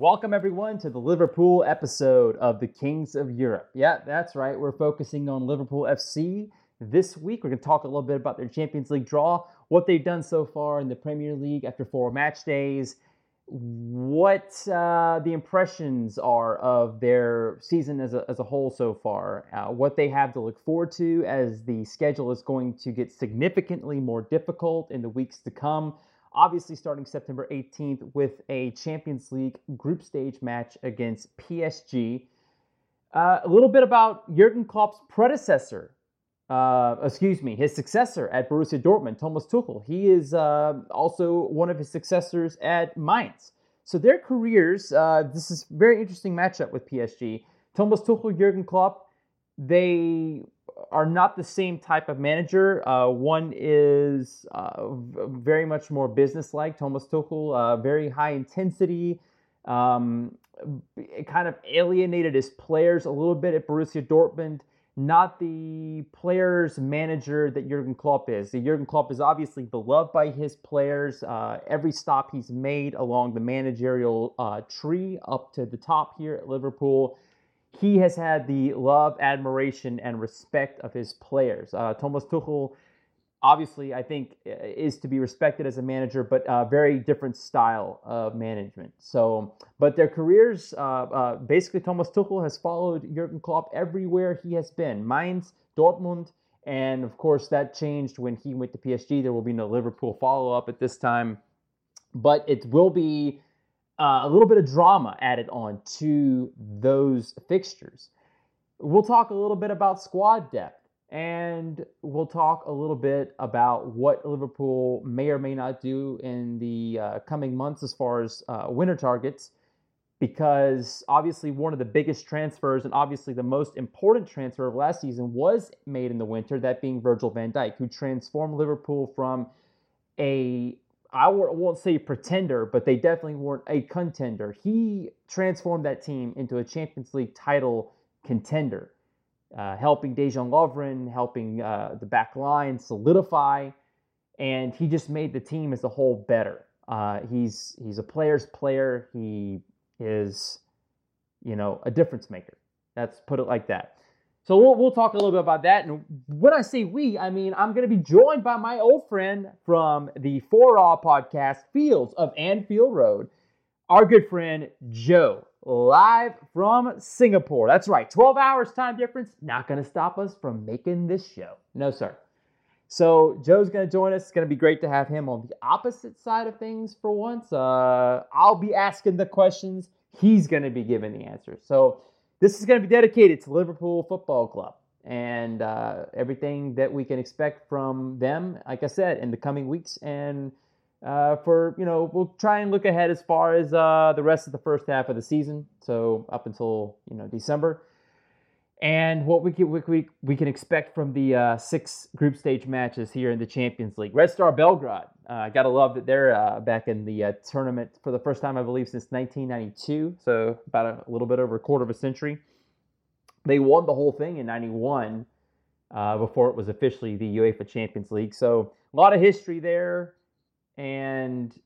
Welcome, everyone, to the Liverpool episode of the Kings of Europe. Yeah, that's right. We're focusing on Liverpool FC this week. We're going to talk a little bit about their Champions League draw, what they've done so far in the Premier League after four match days, what uh, the impressions are of their season as a, as a whole so far, uh, what they have to look forward to as the schedule is going to get significantly more difficult in the weeks to come obviously starting September 18th with a Champions League group stage match against PSG. Uh, a little bit about Jurgen Klopp's predecessor, uh, excuse me, his successor at Borussia Dortmund, Thomas Tuchel. He is uh, also one of his successors at Mainz. So their careers, uh, this is very interesting matchup with PSG. Thomas Tuchel, Jurgen Klopp, they are not the same type of manager. Uh, one is uh, very much more business-like. Thomas Tuchel, uh, very high intensity. Um, kind of alienated his players a little bit at Borussia Dortmund. Not the players manager that Jurgen Klopp is. Jurgen Klopp is obviously beloved by his players. Uh, every stop he's made along the managerial uh, tree up to the top here at Liverpool he has had the love, admiration, and respect of his players. Uh, Thomas Tuchel, obviously, I think uh, is to be respected as a manager, but a very different style of management. So, but their careers, uh, uh, basically, Thomas Tuchel has followed Jurgen Klopp everywhere he has been. Mainz, Dortmund, and of course, that changed when he went to PSG. There will be no Liverpool follow up at this time, but it will be uh, a little bit of drama added on to those fixtures. We'll talk a little bit about squad depth and we'll talk a little bit about what Liverpool may or may not do in the uh, coming months as far as uh, winter targets. Because obviously, one of the biggest transfers and obviously the most important transfer of last season was made in the winter, that being Virgil van Dijk, who transformed Liverpool from a I won't say pretender, but they definitely weren't a contender. He transformed that team into a Champions League title contender, uh, helping Dejan Lovren, helping uh, the back line solidify, and he just made the team as a whole better. Uh, he's he's a player's player. He is, you know, a difference maker. Let's put it like that. So we'll, we'll talk a little bit about that. And when I say we, I mean I'm going to be joined by my old friend from the For All podcast, Fields of Anfield Road, our good friend Joe, live from Singapore. That's right, 12 hours time difference, not going to stop us from making this show. No, sir. So Joe's going to join us. It's going to be great to have him on the opposite side of things for once. Uh, I'll be asking the questions. He's going to be giving the answers. So this is going to be dedicated to Liverpool Football Club and uh, everything that we can expect from them, like I said, in the coming weeks. And uh, for, you know, we'll try and look ahead as far as uh, the rest of the first half of the season. So up until, you know, December and what we can we, we can expect from the uh, six group stage matches here in the Champions League. Red Star Belgrade, I uh, gotta love that they're uh, back in the uh, tournament for the first time I believe since 1992, so about a, little bit over a quarter of a century. They won the whole thing in '91 uh, before it was officially the UEFA Champions League. So a lot of history there, and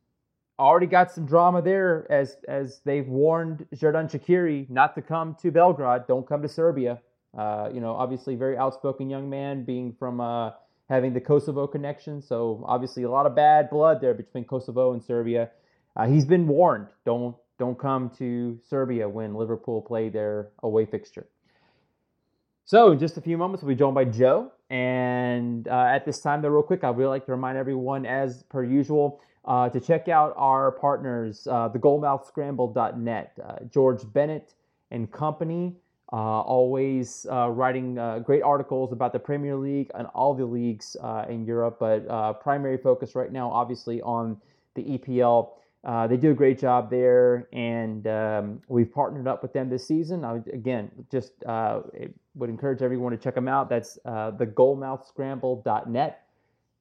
already got some drama there as as they've warned Xherdan Shaqiri not to come to Belgrade. Don't come to Serbia. Uh, you know, obviously very outspoken young man, being from uh, having the Kosovo connection. So obviously a lot of bad blood there between Kosovo and Serbia. Uh, he's been warned. Don't don't come to Serbia when Liverpool play their away fixture. So in just a few moments, we'll be joined by Joe. And uh, at this time, though, real quick, I would really like to remind everyone, as per usual, uh, to check out our partners, uh, the goalmouthscramble.net. Uh, George Bennett and company, Uh, always uh, writing uh, great articles about the Premier League and all the leagues uh, in Europe, but uh, primary focus right now, obviously, on the EPL. they do a great job there, and um, we've partnered up with them this season. I, again, just would encourage everyone to check them out. That's the goalmouthscramble.net,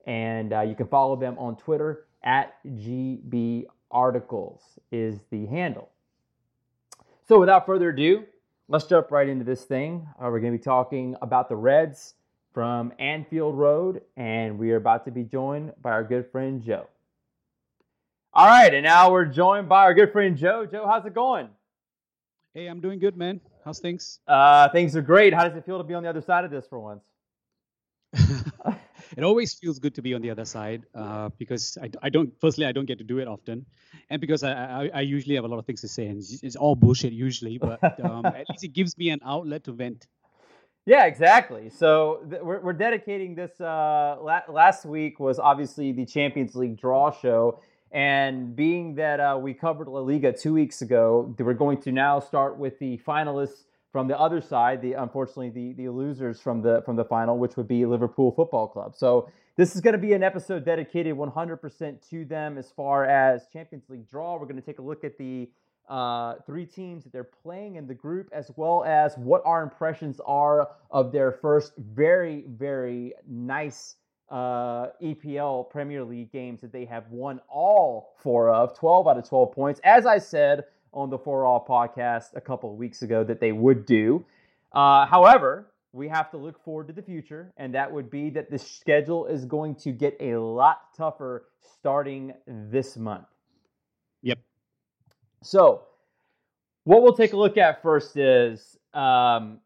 and you can follow them on Twitter at gbarticles is the handle. So without further ado, let's jump right into this thing. Uh, we're going to be talking about the Reds from Anfield Road, and we are about to be joined by our good friend Joe. All right, and now we're joined by our good friend Joe. Joe, how's it going? Hey, I'm doing good, man. How's things? Uh, things are great. How does it feel to be on the other side of this for once? it always feels good to be on the other side uh, because I, I, don't. Firstly, I don't get to do it often, and because I, I, I usually have a lot of things to say, and it's, all bullshit usually. But um, at least it gives me an outlet to vent. Yeah, exactly. So th- we're, we're dedicating this. Uh, la- last week was obviously the Champions League draw show, and being that uh, we covered La Liga two weeks ago, we're going to now start with the finalists from the other side, the unfortunately the the losers from the from the final, which would be Liverpool Football Club. So this is going to be an episode dedicated 100% to them as far as Champions League draw. We're going to take a look at the uh, three teams that they're playing in the group, as well as what our impressions are of their first very very nice uh, EPL Premier League games that they have won all four of, 12 out of 12 points. As I said on the For All podcast a couple of weeks ago that they would do. Uh, however, we have to look forward to the future, and that would be that the schedule is going to get a lot tougher starting this month. Yep. So, what we'll take a look at first is um,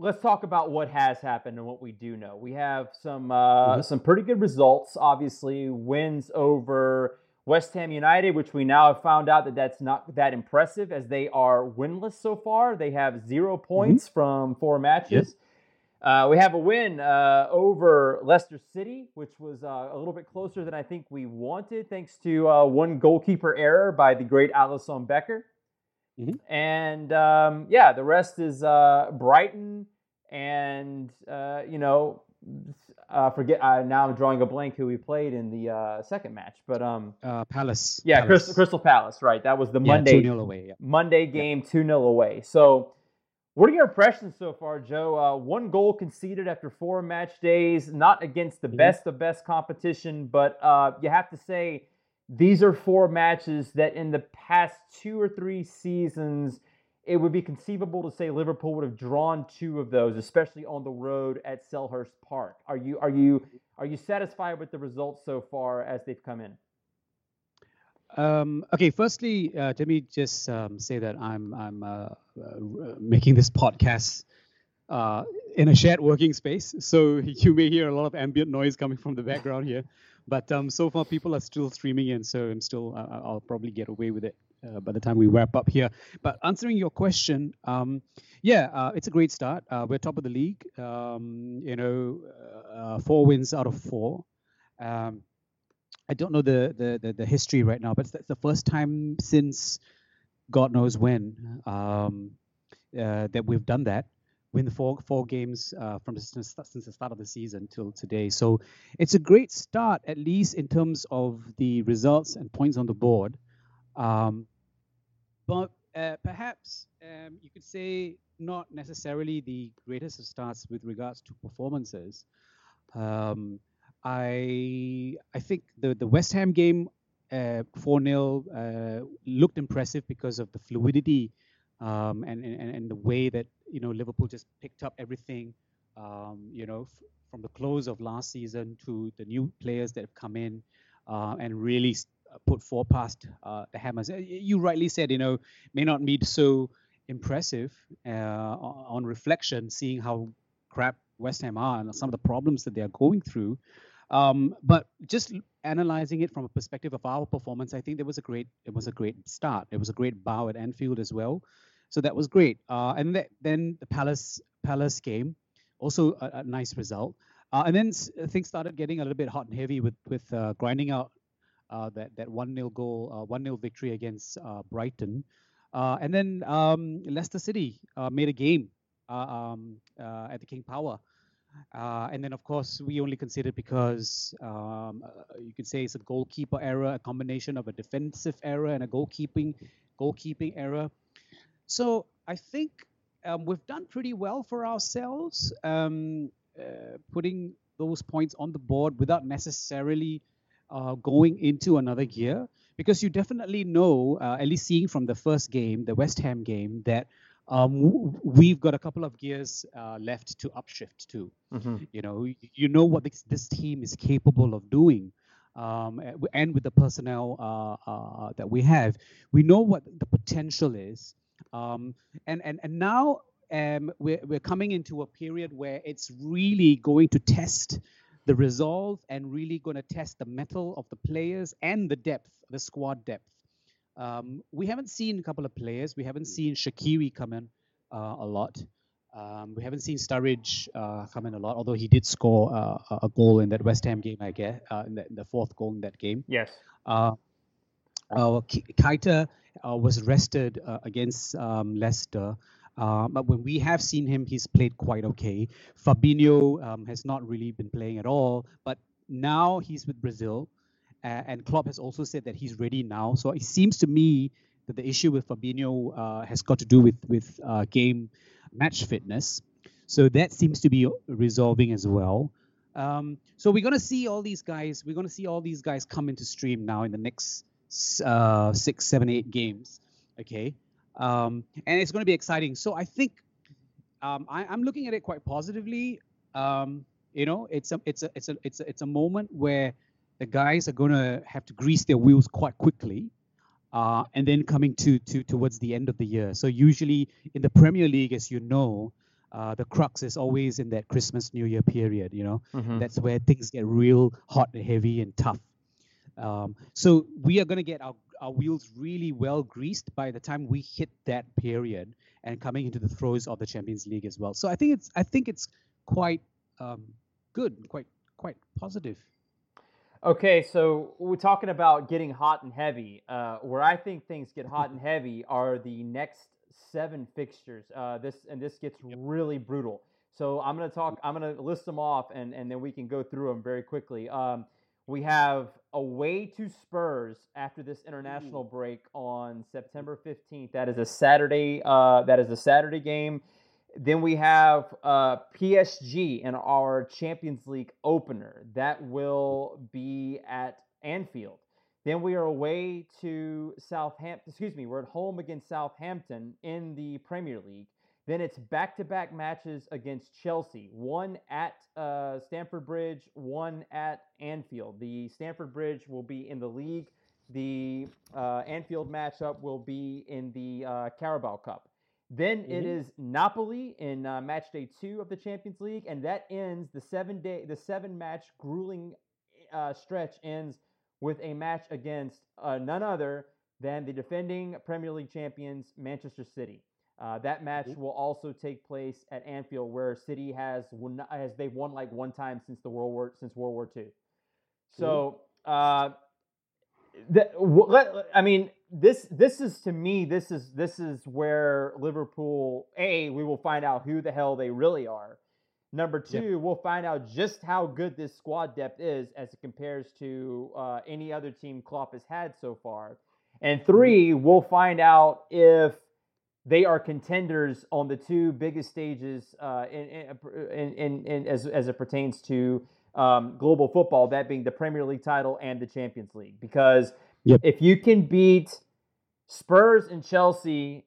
let's talk about what has happened and what we do know. We have some uh, mm-hmm. some pretty good results. Obviously, wins over West Ham United, which we now have found out that that's not that impressive as they are winless so far. They have zero mm-hmm. points mm-hmm. from four matches. Uh, we have a win uh, over Leicester City, which was uh, a little bit closer than I think we wanted, thanks to uh, one goalkeeper error by the great Alisson Becker. Mm-hmm. And um, yeah, the rest is uh, Brighton and, uh, you know, uh, forget uh, now I'm drawing a blank who we played in the uh, second match, but um, uh, Palace. Yeah, Palace. Crystal, Crystal Palace. Right, that was the yeah, Monday 2-0 away. Yeah. Monday game, two 0 away. So, what are your impressions so far, Joe? Uh, one goal conceded after four match days, not against the mm-hmm. best of best competition, but uh, you have to say these are four matches that in the past two or three seasons it would be conceivable to say Liverpool would have drawn two of those, especially on the road at Selhurst Park. Are you are you are you satisfied with the results so far as they've come in? Um, okay, firstly, uh, let me just um, say that I'm I'm uh, uh, making this podcast uh, in a shared working space, so you may hear a lot of ambient noise coming from the background here. But um, so far, people are still streaming in, so I'm still I'll probably get away with it uh, by the time we wrap up here. But answering your question, um, yeah, uh, it's a great start. Uh, we're top of the league. Um, you know, uh, uh, four wins out of four. Um, I don't know the, the, the the history right now, but it's the first time since God knows when um, uh, that we've done that. Win the four four games from the, since the start of the season till today. So it's a great start, at least in terms of the results and points on the board. Um, but uh, perhaps um, you could say not necessarily the greatest of starts with regards to performances. Um, I I think the the West Ham game uh, four uh, 0 uh, looked impressive because of the fluidity um, and, and and the way that you know Liverpool just picked up everything. Um, you know, f- from the close of last season to the new players that have come in uh, and really put four past uh, the Hammers. Uh, you rightly said, you know, may not be so impressive uh, on reflection, seeing how crap West Ham are and some of the problems that they are going through. Um, but just analyzing it from a perspective of our performance, I think there was a great it was a great start. It was a great bow at Anfield as well, so that was great. Uh, and th- then the Palace Palace game, also a, a nice result. Uh, and then things started getting a little bit hot and heavy with with uh, grinding out uh, that that one 0 goal, uh, one 0 victory against uh, Brighton, and then um, Leicester City made a game um, at the King Power. Uh, and then, of course, we only considered because um, uh, you can say it's a goalkeeper error, a combination of a defensive error and a goalkeeping goalkeeping error. So I think um, we've done pretty well for ourselves, um, uh, putting those points on the board without necessarily uh, going into another gear because you definitely know, uh, at least seeing from the first game, the West Ham game, that um, we've got a couple of gears uh, left to upshift to. Mm-hmm. You know, you know what this, this team is capable of doing. um, and with the personnel uh, uh, that we have, we know what the potential is. Um, and, and, and now um, we're, we're coming into a period where it's really going to test the resolve and really going to test the mettle of the players and the depth, the squad depth. Um, we haven't seen a couple of players. We haven't seen Shaqiri come in uh, a lot. Um, we haven't seen Sturridge uh, come in a lot, although he did score uh, a goal in that West Ham game, I guess, uh, in, the, in, the, fourth goal in that game. Yes. Uh, uh, Keita uh, was rested against um, Leicester. But when we have seen him, he's played quite okay. Fabinho um, has not really been playing at all, but now he's with Brazil, and Klopp has also said that he's ready now. So it seems to me that the issue with Fabinho has got to do with with game match fitness. So that seems to be resolving as well. Um, so we're going to see all these guys. We're to see all these guys come into stream now in the next uh, six, seven, eight games. Okay, um, and it's going to be exciting. So I think um, I, am looking at it quite positively. Um, you know, it's a it's a it's a it's a it's a moment where the guys are going to have to grease their wheels quite quickly uh, and then coming to, to towards the end of the year. So usually in the Premier League, as you know, uh, the crux is always in that Christmas New Year period. You know, mm-hmm. that's where things get real hot and heavy and tough. Um, so we are going to get our, our wheels really well greased by the time we hit that period and coming into the throes of the Champions League as well. So I think it's I think it's quite um, good, quite quite positive. Okay, so we're talking about getting hot and heavy. Uh, where I think things get hot and heavy are the next seven fixtures. Uh, this and this gets yep. really brutal. So I'm gonna talk. I'm gonna list them off, and and then we can go through them very quickly. Um, we have away to Spurs after this international break on September 15th. That is a Saturday. Uh, that is a Saturday game. Then we have uh, PSG in our Champions League opener. That will be at Anfield. Then we are away to Southampton. Excuse me, we're at home against Southampton in the Premier League. Then it's back to back matches against Chelsea one at uh, Stamford Bridge, one at Anfield. The Stamford Bridge will be in the league, the uh, Anfield matchup will be in the uh, Carabao Cup. Then mm-hmm. it is Napoli in uh, match day two of the Champions League, and that ends the seven day, the seven match grueling uh, stretch ends with a match against uh, none other than the defending Premier League champions Manchester City. Uh, that match mm-hmm. will also take place at Anfield, where City has won, has they've won like one time since the World War since World War II. So, mm-hmm. the, I mean, this this is to me this is this is where Liverpool a we will find out who the hell they really are. Number two, yep. we'll find out just how good this squad depth is as it compares to uh, any other team Klopp has had so far. And mm-hmm. three, we'll find out if they are contenders on the two biggest stages uh, in, in, in, in, as, as it pertains to um, global football, that being the Premier League title and the Champions League. Because Yep. If you can beat Spurs and Chelsea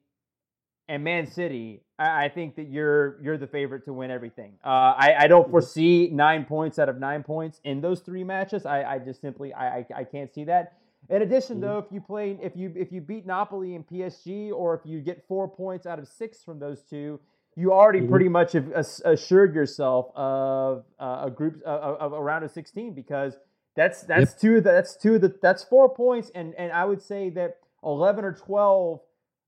and Man City, I, I think that you're you're the favorite to win everything. Uh, I, I don't mm-hmm. foresee nine points out of nine points in those three matches. I, I just simply I, I, I can't see that. In addition, though, if you play if you if you beat Napoli and PSG, or if you get four points out of six from those two, you already mm-hmm. pretty much have assured yourself of uh, a group uh, of, of a round of sixteen because that's that's yep. two. That's two. The, that's four points, and and I would say that eleven or twelve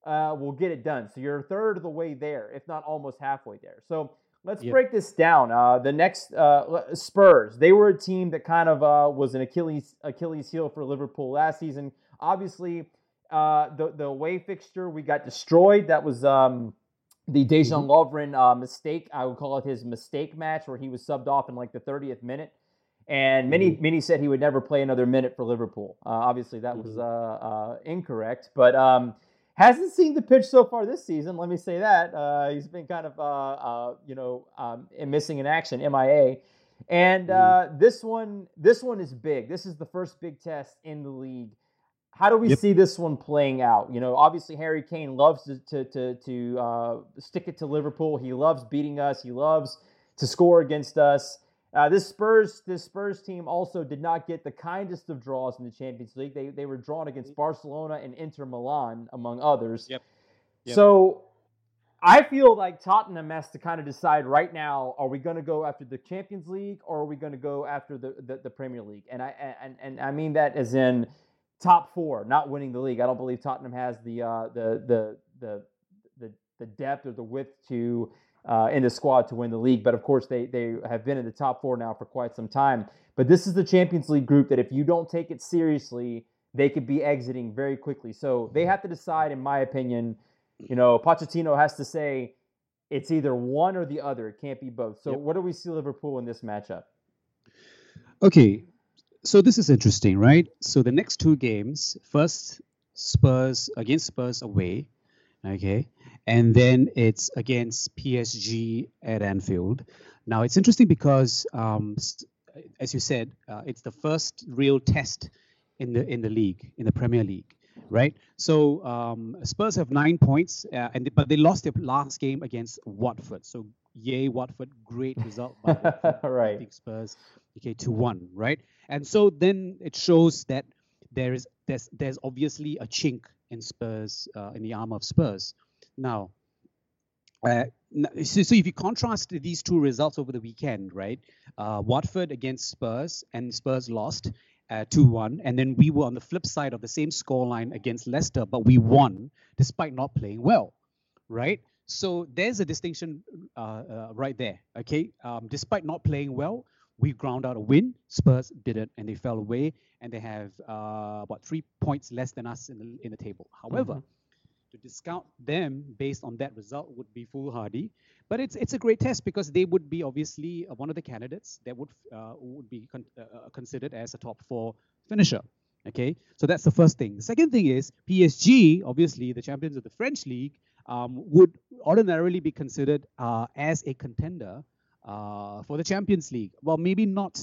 uh, will get it done. So you're a third of the way there, if not almost halfway there. So let's break this down. Uh, the next uh, Spurs, they were a team that kind of uh, was an Achilles Achilles heel for Liverpool last season. Obviously, uh, the the away fixture we got destroyed. That was. Um, the Dejan mm-hmm. Lovren uh, mistake, I would call it his mistake match, where he was subbed off in like the 30th minute. And many mm-hmm. many said he would never play another minute for Liverpool. Uh, obviously, that was mm-hmm. uh, uh, incorrect, but um, hasn't seen the pitch so far this season. Let me say that uh, he's been kind of uh, uh, you know um, missing in action, MIA. And mm-hmm. this one this one is big. This is the first big test in the league. How do we yep. see this one playing out? You know, obviously Harry Kane loves to to to, to stick it to Liverpool. He loves beating us. He loves to score against us. Uh, this Spurs this Spurs team also did not get the kindest of draws in the Champions League. They they were drawn against Barcelona and Inter Milan among others. Yep. Yep. So I feel like Tottenham has to kind of decide right now: Are we going to go after the Champions League, or are we going to go after the, the, the Premier League? And I and, and I mean that as in top four, not winning the league. I don't believe Tottenham has the uh, the the the the the depth or the width to uh, in the squad to win the league. But of course, they they have been in the top four now for quite some time. But this is the Champions League group that if you don't take it seriously, they could be exiting very quickly. So they have to decide, in my opinion. You know, Pochettino has to say it's either one or the other. It can't be both. So, Yep. what do we see Liverpool in this matchup? Okay, so this is interesting, right? So the next two games, first Spurs against Spurs away, okay, and then it's against PSG at Anfield. Now it's interesting because, um, as you said, uh, it's the first real test in the in the league, in the Premier League, right? So um, Spurs have nine points, uh, and but they lost their last game against Watford. So yay, Watford! Great result by Watford Right. Spurs, okay, to one, right? And so then it shows that there is there's there's obviously a chink in Spurs uh, in the armor of Spurs. Now, uh, so, so if you contrast these two results over the weekend, right? Uh, Watford against Spurs, and Spurs lost uh, 2-1, and then we were on the flip side of the same scoreline against Leicester, but we won despite not playing well, right? So there's a distinction uh, uh, right there. Okay, um, despite not playing well, we ground out a win. Spurs didn't, and they fell away, and they have uh, about three points less than us in the in the table. However, to discount them based on that result would be foolhardy. But it's it's a great test because they would be obviously uh, one of the candidates that would uh, would be con- uh, uh, considered as a top four finisher. Okay, so that's the first thing. The second thing is PSG, obviously the champions of the French league, um, would ordinarily be considered uh, as a contender uh, for the Champions League. Well, maybe not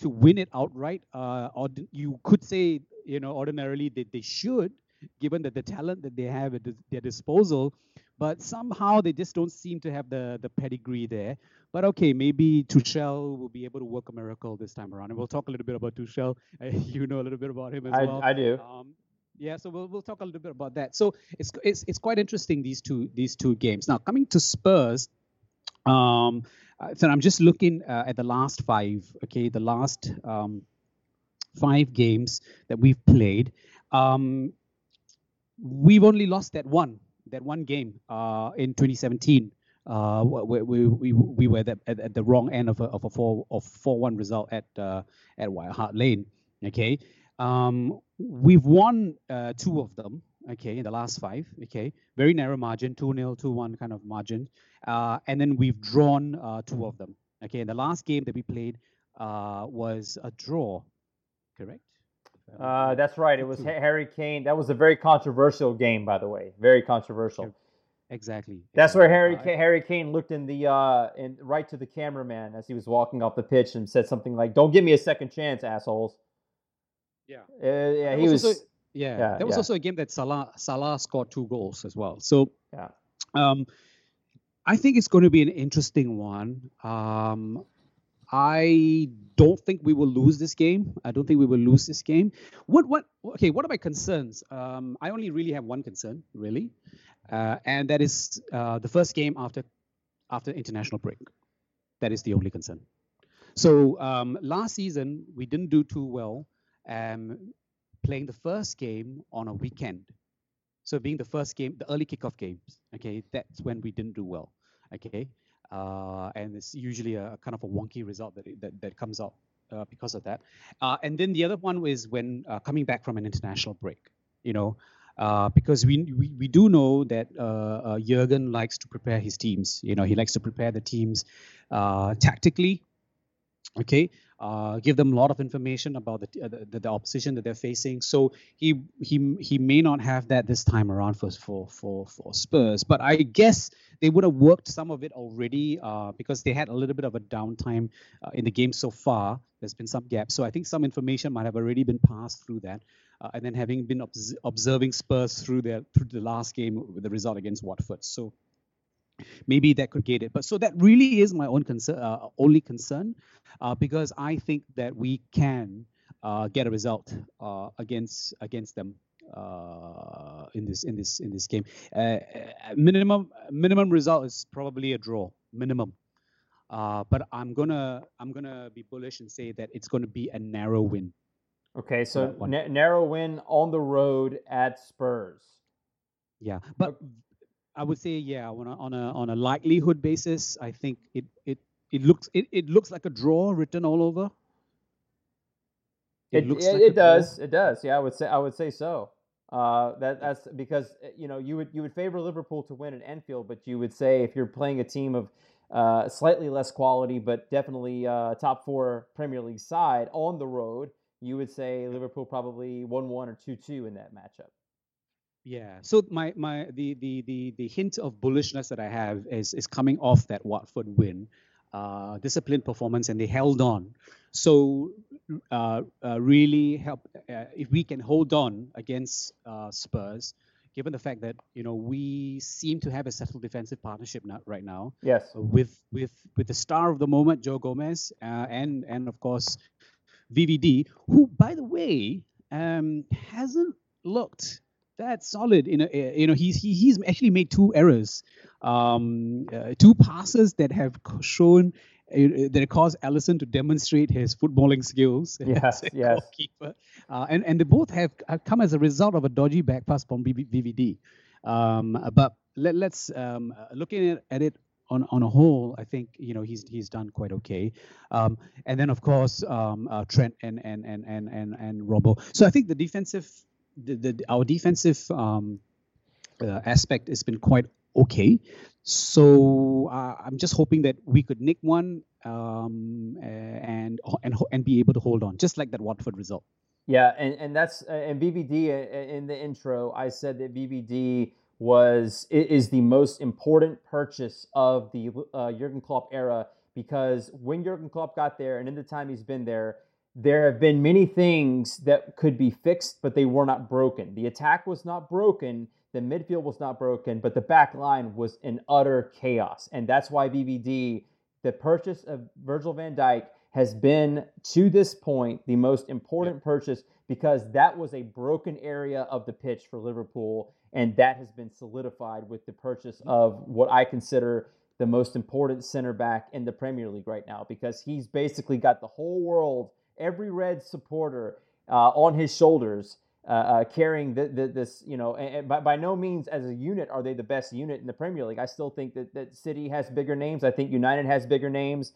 to win it outright, uh, or you could say, you know, ordinarily that they should, given that the talent that they have at their disposal. But somehow they just don't seem to have the the pedigree there. But okay, maybe Tuchel will be able to work a miracle this time around, and we'll talk a little bit about Tuchel. You know a little bit about him as I, well. I do. Um, yeah, so we'll we'll talk a little bit about that. So it's it's it's quite interesting these two these two games. Now coming to Spurs, um, so I'm just looking uh, at the last five. Okay, the last um, five games that we've played. Um, we've only lost that one that one game uh, in 2017. Uh, we, we, we, we were at, at, at the wrong end of a, of a four of four one result at uh, at White Hart Lane. Okay, um, we've won uh, two of them. Okay, in the last five. Okay, very narrow margin, two 0 two one kind of margin, uh, and then we've drawn uh, two of them. Okay, and the last game that we played uh, was a draw. Correct. If I'm not Uh, that's right. It was Two. Harry Kane. That was a very controversial game, by the way. Very controversial. Exactly. That's where. Harry Uh, Ka- Harry Kane looked in the uh, in right to the cameraman as he was walking off the pitch and said something like, "Don't give me a second chance, assholes." Yeah. Uh, yeah, That he was. also- yeah, Yeah, that was yeah. also a game that Salah Salah scored two goals as well. So Yeah. um, I think it's going to be an interesting one. Um, I don't think we will lose this game. I don't think we will lose this game. What what okay? What are my concerns? Um, I only really have one concern, really, uh, and that is uh, the first game after after international break. That is the only concern. So um, last season we didn't do too well, um, playing the first game on a weekend. So being the first game, the early kickoff games, okay, that's when we didn't do well, okay, uh, and it's usually a kind of a wonky result that that, that comes out uh, because of that. Uh, and then the other one was when uh, coming back from an international break, you know, uh, because we, we we do know that uh, Jurgen likes to prepare his teams. You know, he likes to prepare the teams tactically, okay, uh, give them a lot of information about the, uh, the the opposition that they're facing. So he he he may not have that this time around for for for for Spurs, but I guess they would have worked some of it already uh, because they had a little bit of a downtime uh, in the game so far. There's been some gaps, so I think some information might have already been passed through that. Uh, and then having been obs- observing Spurs through their through the last game with the result against Watford, so maybe that could gate it. But so that really is my own concern, uh, only concern, uh, because I think that we can uh, get a result uh, against against them uh, in this in this in this game. Uh, minimum minimum result is probably a draw, minimum. but I'm gonna I'm gonna be bullish and say that it's going to be a narrow win. Okay, so na- narrow win on the road at Spurs. Yeah, but I would say yeah on a on a on a likelihood basis, I think it it it looks it, it looks like a draw written all over. It, it looks it, like it does draw. it does yeah I would say I would say so. Uh, that that's because you know you would you would favor Liverpool to win at Anfield, but you would say if you're playing a team of uh, slightly less quality, but definitely uh, top four Premier League side on the road, you would say Liverpool probably one one or two two in that matchup. Yeah. So my my the the the the hint of bullishness that I have is is coming off that Watford win, uh, disciplined performance, and they held on. So uh, uh, really help uh, if we can hold on against uh, Spurs, given the fact that you know we seem to have a settled defensive partnership now, right now. Yes. With with with the star of the moment, Joe Gomez, uh, and and of course VVD, who by the way um, hasn't looked that's solid. You know, you know he's he, he's actually made two errors, um, uh, two passes that have shown uh, that caused Alisson to demonstrate his footballing skills. Yes, yes. Goalkeeper. Uh, and and they both have, have, come as a result of a dodgy back pass from VVD. Um, but let, us um, looking at, at it on, on a whole, I think you know he's he's done quite okay. Um, and then of course um, uh, Trent and and and and and and Robbo. So I think the defensive the, the our defensive um, uh, aspect has been quite okay. So uh, I'm just hoping that we could nick one um, and and and be able to hold on, just like that Watford result. Yeah, and and that's uh, and VVD uh, in the intro, I said that VVD was is the most important purchase of the uh, Jurgen Klopp era because when Jurgen Klopp got there and in the time he's been there, there have been many things that could be fixed, but they were not broken. The attack was not broken, the midfield was not broken, but the back line was in utter chaos. And that's why VVD, the purchase of Virgil van Dijk, has been to this point the most important purchase because that was a broken area of the pitch for Liverpool. And that has been solidified with the purchase mm-hmm. of what I consider the most important center back in the Premier League right now because he's basically got the whole world every Red supporter uh, on his shoulders, uh, uh, carrying the, the, this, you know, and, and by, by no means as a unit are they the best unit in the Premier League. I still think that, that City has bigger names. I think United has bigger names.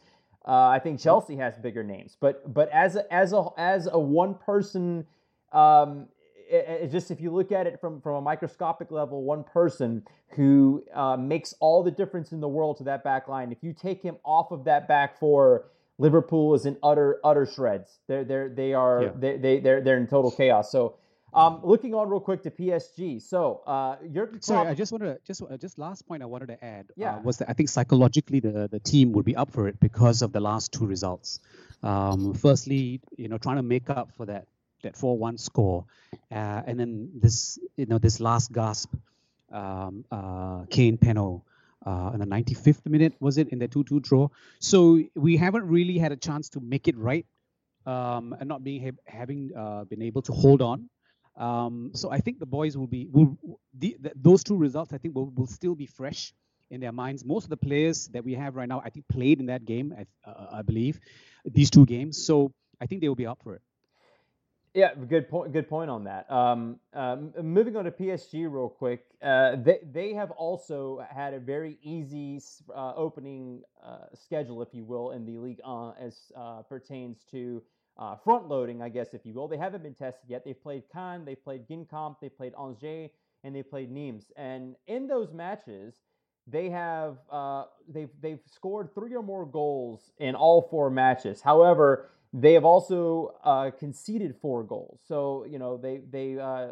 Uh, I think Chelsea has bigger names. But but as a, as a as a one person, um, it, it just if you look at it from from a microscopic level, one person who uh, makes all the difference in the world to that back line. If you take him off of that back four Liverpool is in utter utter shreds. They're they're they are yeah. they they they're they're in total chaos. So um, looking on real quick to PSG. So uh, Jurgen Klopp, Sorry, I just wanted to just uh, just last point I wanted to add uh, yeah. Uh, was that I think psychologically the the team would be up for it because of the last two results. Um, firstly, you know, trying to make up for that that four one score, uh, and then this you know this last gasp, um, uh, Kane penalty uh, in the 95th minute, was it, in the 2 2 draw. So we haven't really had a chance to make it right um, and not being ha- having uh, been able to hold on. Um, so I think the boys will be, will, the, the, those two results, I think, will, will still be fresh in their minds. Most of the players that we have right now, I think, played in that game, I, uh, I believe, these two games. So I think they will be up for it. Yeah, good point. Good point on that. Um, um, moving on to PSG real quick, uh, they they have also had a very easy uh, opening uh, schedule, if you will, in the league uh, as uh, pertains to uh, front loading, I guess, if you will. They haven't been tested yet. They've played Caen, they've played Guingamp, they played Angers, and they played Nimes. And in those matches, they have they've they've scored three or more goals in all four matches. However they have also uh, conceded four goals, so you know they they uh,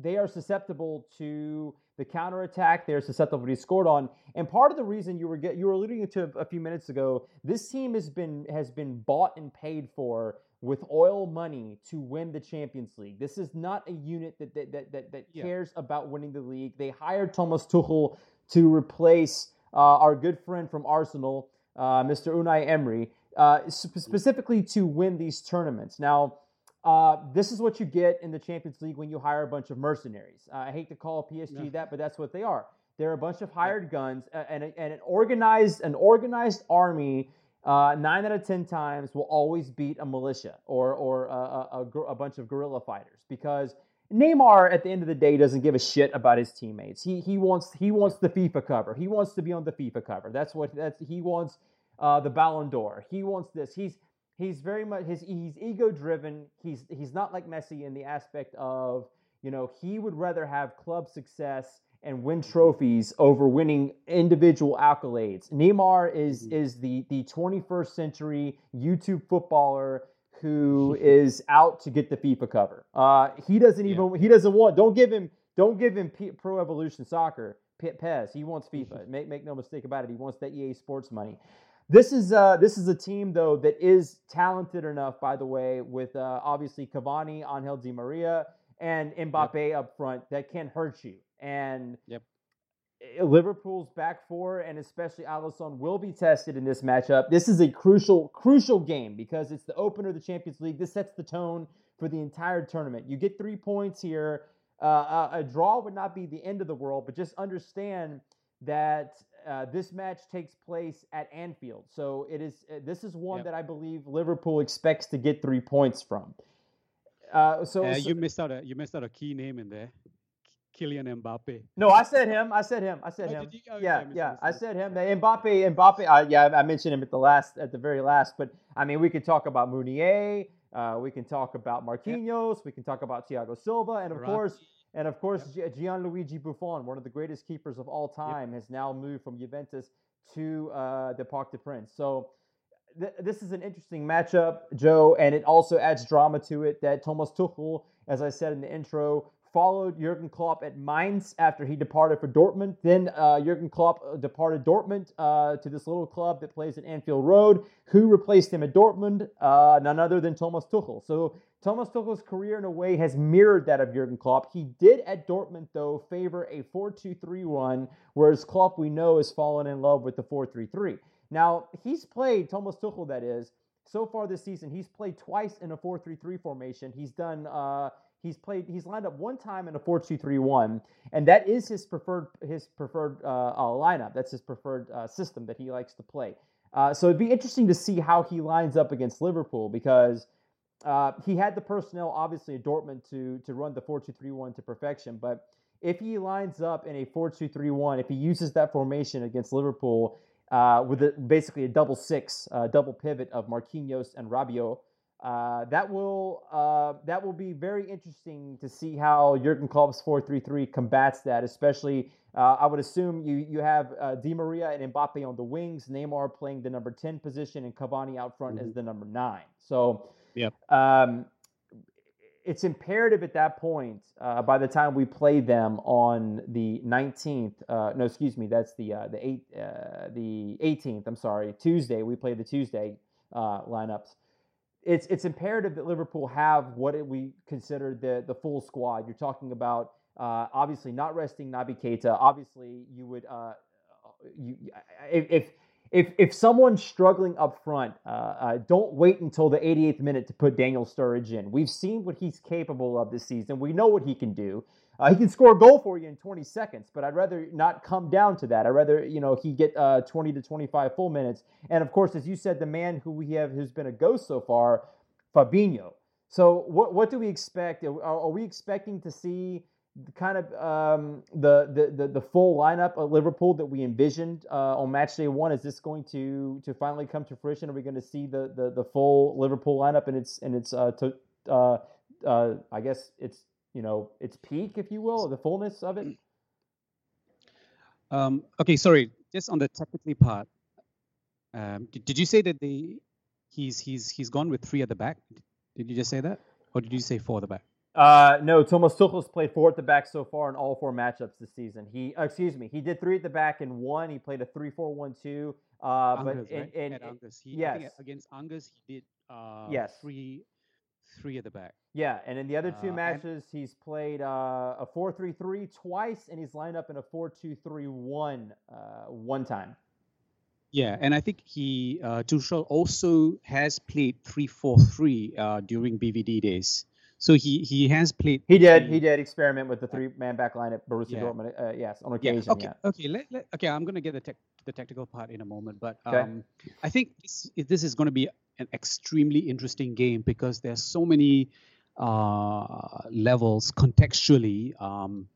they are susceptible to the counterattack. They're susceptible to be scored on, and part of the reason you were get, you were alluding to a few minutes ago, this team has been has been bought and paid for with oil money to win the Champions League. This is not a unit that that that that, that yeah. cares about winning the league. They hired Thomas Tuchel to replace uh, our good friend from Arsenal, uh, Mr. Unai Emery, uh, specifically to win these tournaments. Now, uh, this is what you get in the Champions League when you hire a bunch of mercenaries. I hate to call PSG yeah. that, but that's what they are. They're a bunch of hired guns and, and an organized an organized army. Uh, nine out of ten times will always beat a militia or or a, a, a, a bunch of guerrilla fighters because Neymar at the end of the day doesn't give a shit about his teammates. He he wants he wants the FIFA cover. He wants to be on the FIFA cover. That's what that's he wants uh, the Ballon d'Or. He wants this. He's he's very much his he's ego driven. He's he's not like Messi in the aspect of you know he would rather have club success and win trophies over winning individual accolades. Neymar is mm-hmm. is the the 21st century YouTube footballer who is out to get the FIFA cover. Uh, he doesn't even yeah. he doesn't want. Don't give him don't give him P- Pro Evolution Soccer. Pit Pez. He wants FIFA. make make no mistake about it. He wants that EA Sports money. This is uh, this is a team though that is talented enough, by the way, with uh, obviously Cavani, Angel Di Maria, and Mbappe yep. up front that can hurt you. And yep. Liverpool's back four and especially Alisson will be tested in this matchup. This is a crucial, crucial game because it's the opener of the Champions League. This sets the tone for the entire tournament. You get three points here. Uh, a, a draw would not be the end of the world, but just understand that uh, this match takes place at Anfield. So it is. Uh, this is one yep. that I believe Liverpool expects to get three points from. Uh, so, uh, so, you missed out a you missed out a key name in there. Kylian Mbappe. No, I said him. I said him. I said oh, him. Oh, yeah, yeah. I said him. Mbappe. Mbappe. Uh, yeah, I mentioned him at the last, at the very last. But I mean, we could talk about Meunier. Uh, we can talk about Marquinhos. Yep. We can talk about Thiago Silva, and of course, and of course, yep. Gianluigi Buffon, one of the greatest keepers of all time, yep. has now moved from Juventus to uh, the Parc des Princes. So. Th- this is an interesting matchup, Joe, and it also adds drama to it that Thomas Tuchel, as I said in the intro, followed Jurgen Klopp at Mainz after he departed for Dortmund. Then uh, Jurgen Klopp uh, departed Dortmund uh, to this little club that plays at Anfield Road. Who replaced him at Dortmund? Uh, none other than Thomas Tuchel. So Thomas Tuchel's career, in a way, has mirrored that of Jurgen Klopp. He did at Dortmund, though, favor a 4 2 3 1, whereas Klopp, we know, has fallen in love with the 4 3 3. Now, he's played, Thomas Tuchel, that is, so far this season, he's played twice in a 4 3 3 formation. He's done. Uh, He's played. He's lined up one time in a four-two-three-one, and that is his preferred his preferred uh, uh, lineup. That's his preferred uh, system that he likes to play. Uh, so it'd be interesting to see how he lines up against Liverpool because uh, he had the personnel, obviously, at Dortmund to to run the four-two-three-one to perfection. But if he lines up in a four-two-three-one, if he uses that formation against Liverpool uh, with a, basically a double six, double pivot of Marquinhos and Rabiot. Uh, that will uh, that will be very interesting to see how Jurgen Klopp's 4-3-3 combats that. Especially, uh, I would assume you you have uh, Di Maria and Mbappe on the wings, Neymar playing the number 10 position, and Cavani out front mm-hmm. as the number nine. So, yeah, um, it's imperative at that point. Uh, by the time we play them on the 19th, no, excuse me, that's the the eight the 18th. I'm sorry, Tuesday. We play the Tuesday lineups it's it's imperative that Liverpool have what we consider the the full squad. You're talking about uh, obviously not resting Naby Keita. Obviously, you would uh, you if if if someone's struggling up front, uh, uh don't wait until the 88th minute to put Daniel Sturridge in. We've seen what he's capable of this season. We know what he can do. Uh, he can score a goal for you in 20 seconds, but I'd rather not come down to that. I'd rather, you know, he get uh, 20 to 25 full minutes. And of course, as you said, the man who we have who's been a ghost so far, Fabinho. So what what do we expect? Are, are we expecting to see kind of um, the, the, the the full lineup of Liverpool that we envisioned uh, on match day one? Is this going to to finally come to fruition? Are we going to see the, the, the full Liverpool lineup and its and its uh, to, uh, uh, I guess it's you know its peak, if you will, the fullness of it? Um, okay, sorry. Just on the technically part, um, did, did you say that the he's he's he's gone with three at the back? Did you just say that, or did you say four at the back? Uh, no, Thomas Tuchel's played four at the back so far in all four matchups this season. He, uh, excuse me, he did three at the back in one. He played a three-four-one-two. Uh, but in, right? in, in, Angers. He, yes. against Angers he did uh, yes. three three at the back. Yeah, and in the other two Uh, and- matches, he's played uh, a 4 3 3 twice, and he's lined up in a 4 2 3 1 uh, one time. Yeah, and I think he uh, Tuchel also has played three four three uh, during BVB days. So he he has played. He did. three- He did experiment with the three man back line at Borussia Yeah. Dortmund. Uh, yes, on Yeah. occasion. Okay. Yeah. Okay. Let, let, okay. I'm gonna get the tech, the technical part in a moment, but Okay. um, I think this this is going to be an extremely interesting game because there's so many uh, levels contextually um,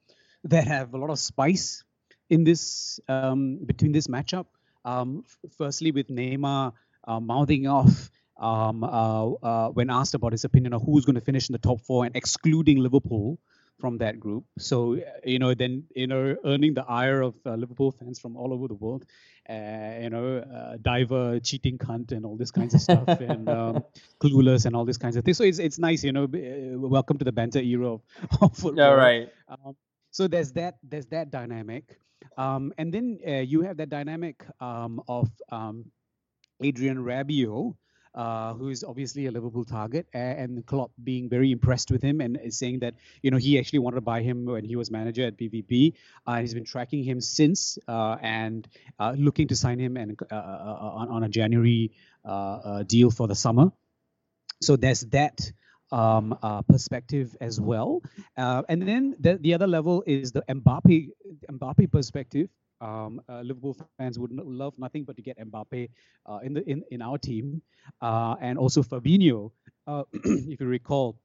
that have a lot of spice in this um, between this matchup. Um, f- firstly, with Neymar uh, mouthing off um, uh, uh, when asked about his opinion of who's going to finish in the top four and excluding Liverpool from that group. So you know, then you know, earning the ire of uh, Liverpool fans from all over the world. Uh, you know, uh, diver, cheating cunt, and all this kinds of stuff, and um, clueless, and all these kinds of things. So it's it's nice, you know. Uh, welcome to the banter era of, of football. All right. Um, so there's that there's that dynamic, um, and then uh, you have that dynamic um, of um, Adrien Rabiot, uh, who is obviously a Liverpool target, and Klopp being very impressed with him and is saying that you know he actually wanted to buy him when he was manager at BVB. Uh, he's been tracking him since uh, and uh, looking to sign him and uh, uh, on, on a January deal for the summer. So there's that um, uh, perspective as well. Uh, and then the, the other level is the Mbappe Mbappe perspective. Um, uh, Liverpool fans would love nothing but to get Mbappe uh, in the in, in our team, uh, and also Fabinho. Uh, if you recall,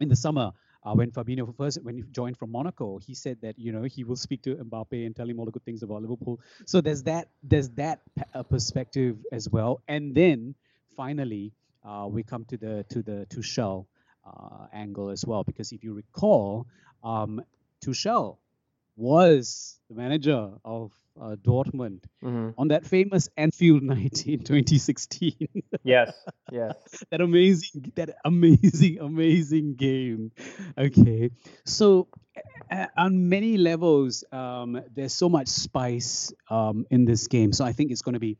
in the summer. Uh, when Fabinho first when he joined from Monaco, he said that you know he will speak to Mbappe and tell him all the good things about Liverpool. So there's that there's that uh, perspective as well. And then finally, we come to the to the Tuchel uh, angle as well, because if you recall, um, Tuchel was the manager of uh, Dortmund hmm on that famous Anfield night in 2016. Yes. Yes. that amazing, that amazing, amazing game. Okay, so uh, on many levels, um, there's so much spice um, in this game. So I think it's going to be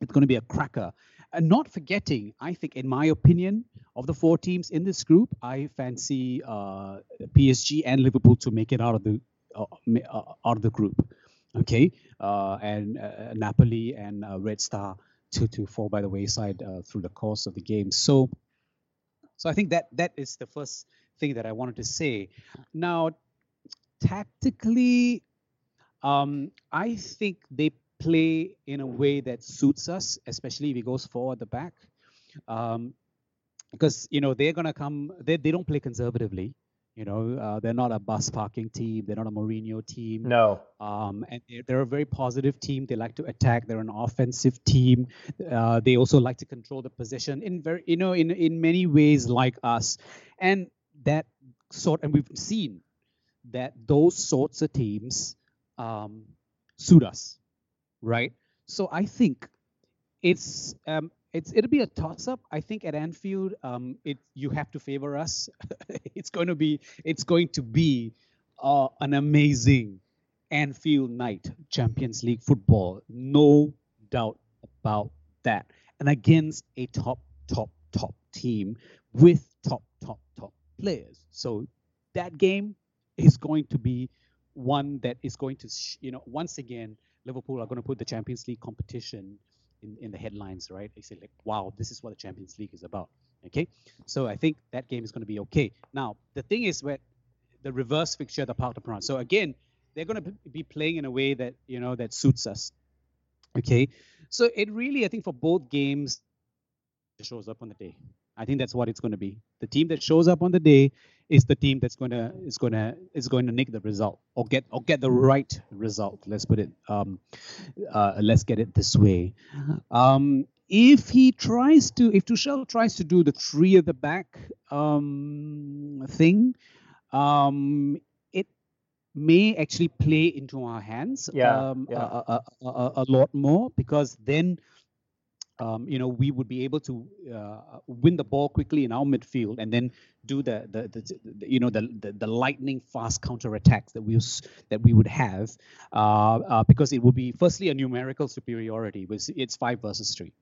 it's going to be a cracker. And not forgetting, I think, in my opinion, of the four teams in this group, I fancy uh, PSG and Liverpool to make it out of the out of the group. Okay, uh, and uh, Napoli and uh, Red Star to to fall by the wayside uh, through the course of the game. So, so I think that that is the first thing that I wanted to say. Now, tactically, um, I think they play in a way that suits us, especially if he goes forward the back. Um, because you know they're gonna come. They they don't play conservatively. You know, uh, they're not a bus parking team. They're not a Mourinho team. No. Um, and they're, they're a very positive team. They like to attack. They're an offensive team. Uh, they also like to control the possession in very, you know, in in many ways like us. And that sort, and we've seen that those sorts of teams um, suit us, right? So I think it's um, it's it'll be a toss up. I think at Anfield, um, it you have to favor us. it's going to be it's going to be uh, an amazing Anfield night, Champions League football, no doubt about that. And against a top, top, top team with top, top, top players. So that game is going to be one that is going to, sh- you know, once again, Liverpool are going to put the Champions League competition in, in the headlines, right? They say like, wow, this is what the Champions League is about. Okay, so I think that game is going to be okay. Now the thing is where the reverse fixture, the Parc de France. So again, they're going to be playing in a way that you know that suits us. Okay, so it really, I think, for both games, shows up on the day. I think that's what it's going to be. The team that shows up on the day is the team that's going to is going to is going to nick the result or get or get the right result. Let's put it. Um, uh, let's get it this way. Um, if he tries to, if Tuchel tries to do the three at the back um, thing, um, it may actually play into our hands Yeah, um, yeah. A, a, a, a, a lot more because then um, you know we would be able to uh, win the ball quickly in our midfield and then do the the, the, the you know the, the the lightning fast counter attacks that we s- that we would have uh, uh, because it would be firstly a numerical superiority was it's five versus three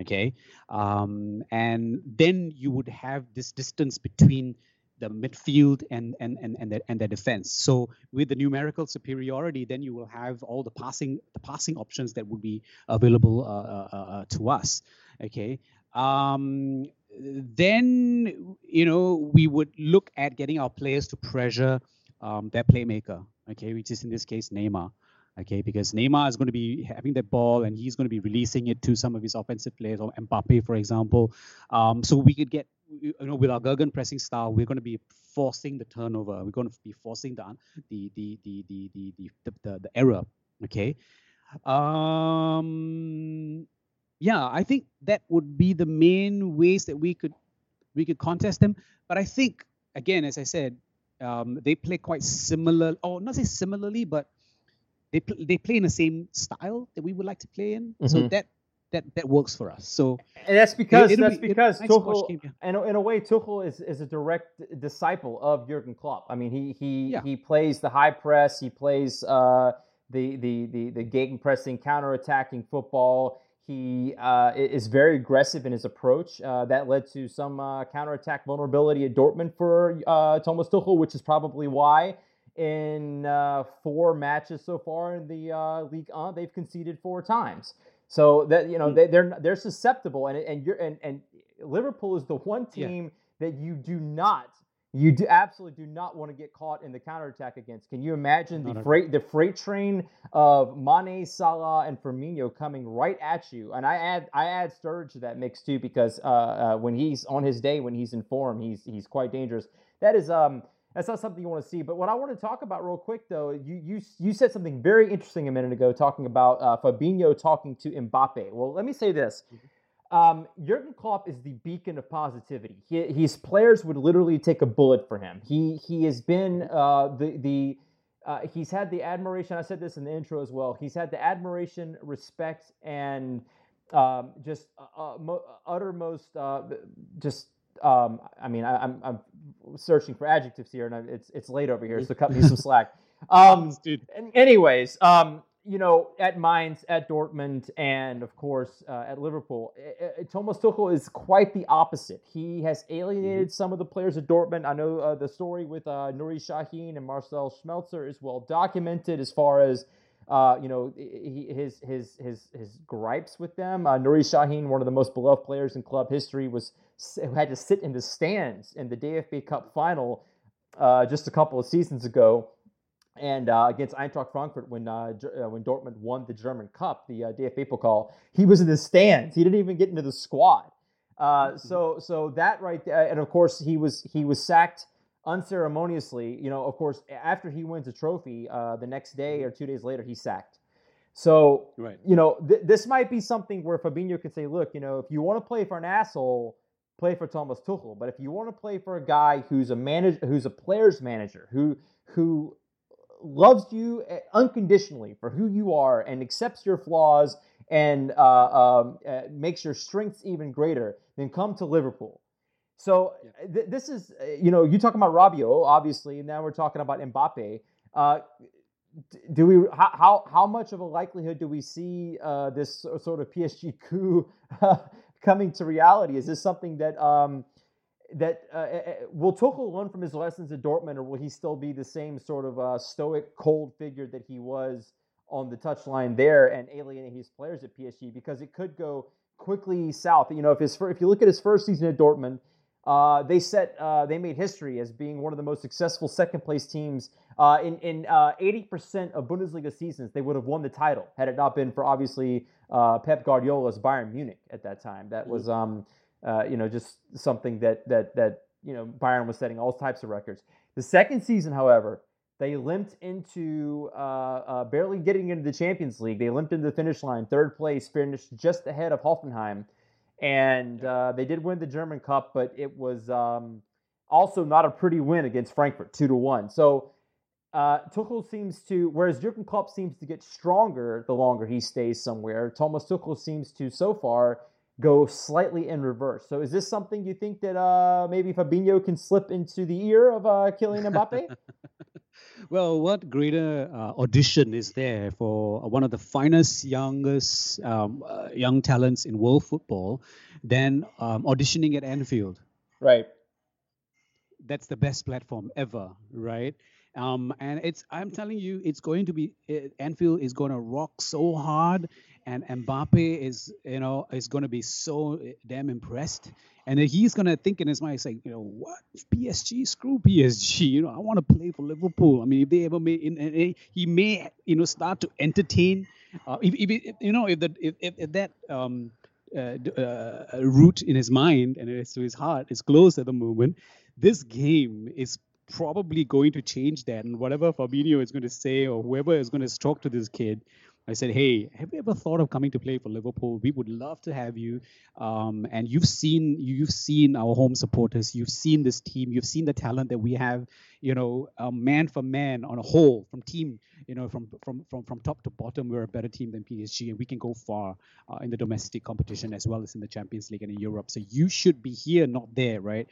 Okay, um, and then you would have this distance between the midfield and and and and the, and defense. So with the numerical superiority, then you will have all the passing the passing options that would be available uh, uh, uh, uh to us. Okay. Um, then you know we would look at getting our players to pressure um, their playmaker. Okay, which is in this case Neymar okay? Because Neymar is going to be having that ball and he's going to be releasing it to some of his offensive players, or Mbappe, for example. Um, so we could get, you know, with our Gegen pressing style, we're going to be forcing the turnover. We're going to be forcing the the the the the the the, the, the error, okay? Um, yeah, I think that would be the main ways that we could we could contest them. But I think again, as I said, um, they play quite similar, or not say similarly, but they pl- they play in the same style that we would like to play in. Mm-hmm. So that that that works for us. So and that's because it, that's be, because nice Tuchel, game, yeah. and in a way, Tuchel is, is a direct disciple of Jurgen Klopp. I mean, he he yeah. he plays the high press, he plays uh, the the the the gegen pressing, counter attacking football. He uh, is very aggressive in his approach. Uh, that led to some uh, counterattack vulnerability at Dortmund for uh, Thomas Tuchel, which is probably why in uh, four matches so far in the uh, league. Uh, they've conceded four times. So that you know mm. they, they're they're susceptible, and and you're and and Liverpool is the one team yeah. that you do not you do absolutely do not want to get caught in the counterattack against. Can you imagine the freight the freight train of Mane, Salah, and Firmino coming right at you? And I add I add Sturridge to that mix too because uh, uh, when he's on his day, when he's in form, he's he's quite dangerous. That is um that's not something you want to see. But what I want to talk about real quick, though, you you you said something very interesting a minute ago, talking about uh, Fabinho talking to Mbappe. Well, let me say this. Mm-hmm. Um, Jurgen Klopp is the beacon of positivity. He, his players would literally take a bullet for him. He he has been uh, the the uh, he's had the admiration. I said this in the intro as well. He's had the admiration, respect, and um, just uh, uh mo- uttermost uh, just um, I mean, I, am I'm, I'm searching for adjectives here, and I, it's it's late over here, so cut me some slack. Um. Anyways, um, you know, at Mainz, at Dortmund, and of course uh, at Liverpool, it, it, Thomas Tuchel is quite the opposite. He has alienated mm-hmm. some of the players at Dortmund. I know uh, the story with uh, Nuri Sahin and Marcel Schmelzer is well documented as far as uh, you know, he, his his his his gripes with them. Uh, Nuri Sahin, one of the most beloved players in club history, was had to sit in the stands in the DFB Cup final uh, just a couple of seasons ago, and uh, against Eintracht Frankfurt when uh, uh, when Dortmund won the German Cup, the uh, DFB Pokal, he was in the stands. He didn't even get into the squad. Mm-hmm. So so that right there, and of course he was he was sacked unceremoniously, you know, of course, after he wins a trophy, uh, the next day or two days later, he's sacked. So, right. you know, th- this might be something where Fabinho could say, look, you know, if you want to play for an asshole, play for Thomas Tuchel. But if you want to play for a guy who's a manager, who's a player's manager, who who loves you eh, unconditionally for who you are and accepts your flaws and uh, um, uh, makes your strengths even greater, then come to Liverpool. So th- this is, you know, you talking about Rabiot, obviously, and now we're talking about Mbappe. Uh, do we how, how, how much of a likelihood do we see uh, this sort of PSG coup coming to reality? Is this something that um, that uh, uh, uh, will Tuchel learn from his lessons at Dortmund, or will he still be the same sort of uh, stoic, cold figure that he was on the touchline there and alienate his players at PSG? Because it could go quickly south. You know, if his if you look at his first season at Dortmund uh, they set uh, they made history as being one of the most successful second place teams uh, in in uh, eighty percent of Bundesliga seasons. They would have won the title had it not been for obviously uh, Pep Guardiola's Bayern Munich at that time. That was um, uh, you know just something that that that you know Bayern was setting all types of records. The second season, however, they limped into barely getting into the Champions League. They limped into the finish line, third place, finished just ahead of Hoffenheim and uh, they did win the German Cup, but it was um, also not a pretty win against Frankfurt, two to one. So uh, Tuchel seems to, whereas Jurgen Klopp seems to get stronger the longer he stays somewhere. Thomas Tuchel seems to, so far, go slightly in reverse. So is this something you think that uh, maybe Fabinho can slip into the ear of uh, Kylian Mbappe? Well, what greater uh, audition is there for one of the finest, youngest um, uh, young talents in world football than um, auditioning at Anfield? Right. That's the best platform ever, right? Um, and it's I'm telling you, it's going to be Anfield is going to rock so hard, and Mbappe is you know is going to be so damn impressed, and he's going to think in his mind, say, you know, what PSG? Screw PSG. You know, I want to play for Liverpool. I mean, if they ever may, in, in, he may you know start to entertain. Uh, if, if, you know if that if, if that um, uh, uh, route in his mind and to his heart is closed at the moment, this game is probably going to change that. And whatever Fabinho is going to say or whoever is going to talk to this kid, I said, hey, have you ever thought of coming to play for Liverpool? We would love to have you. Um, and you've seen you've seen our home supporters. You've seen this team. You've seen the talent that we have. You know, um, man for man on a whole, from team, you know, from from from from top to bottom, we're a better team than PSG, and we can go far uh, in the domestic competition as well as in the Champions League and in Europe. So you should be here, not there, right?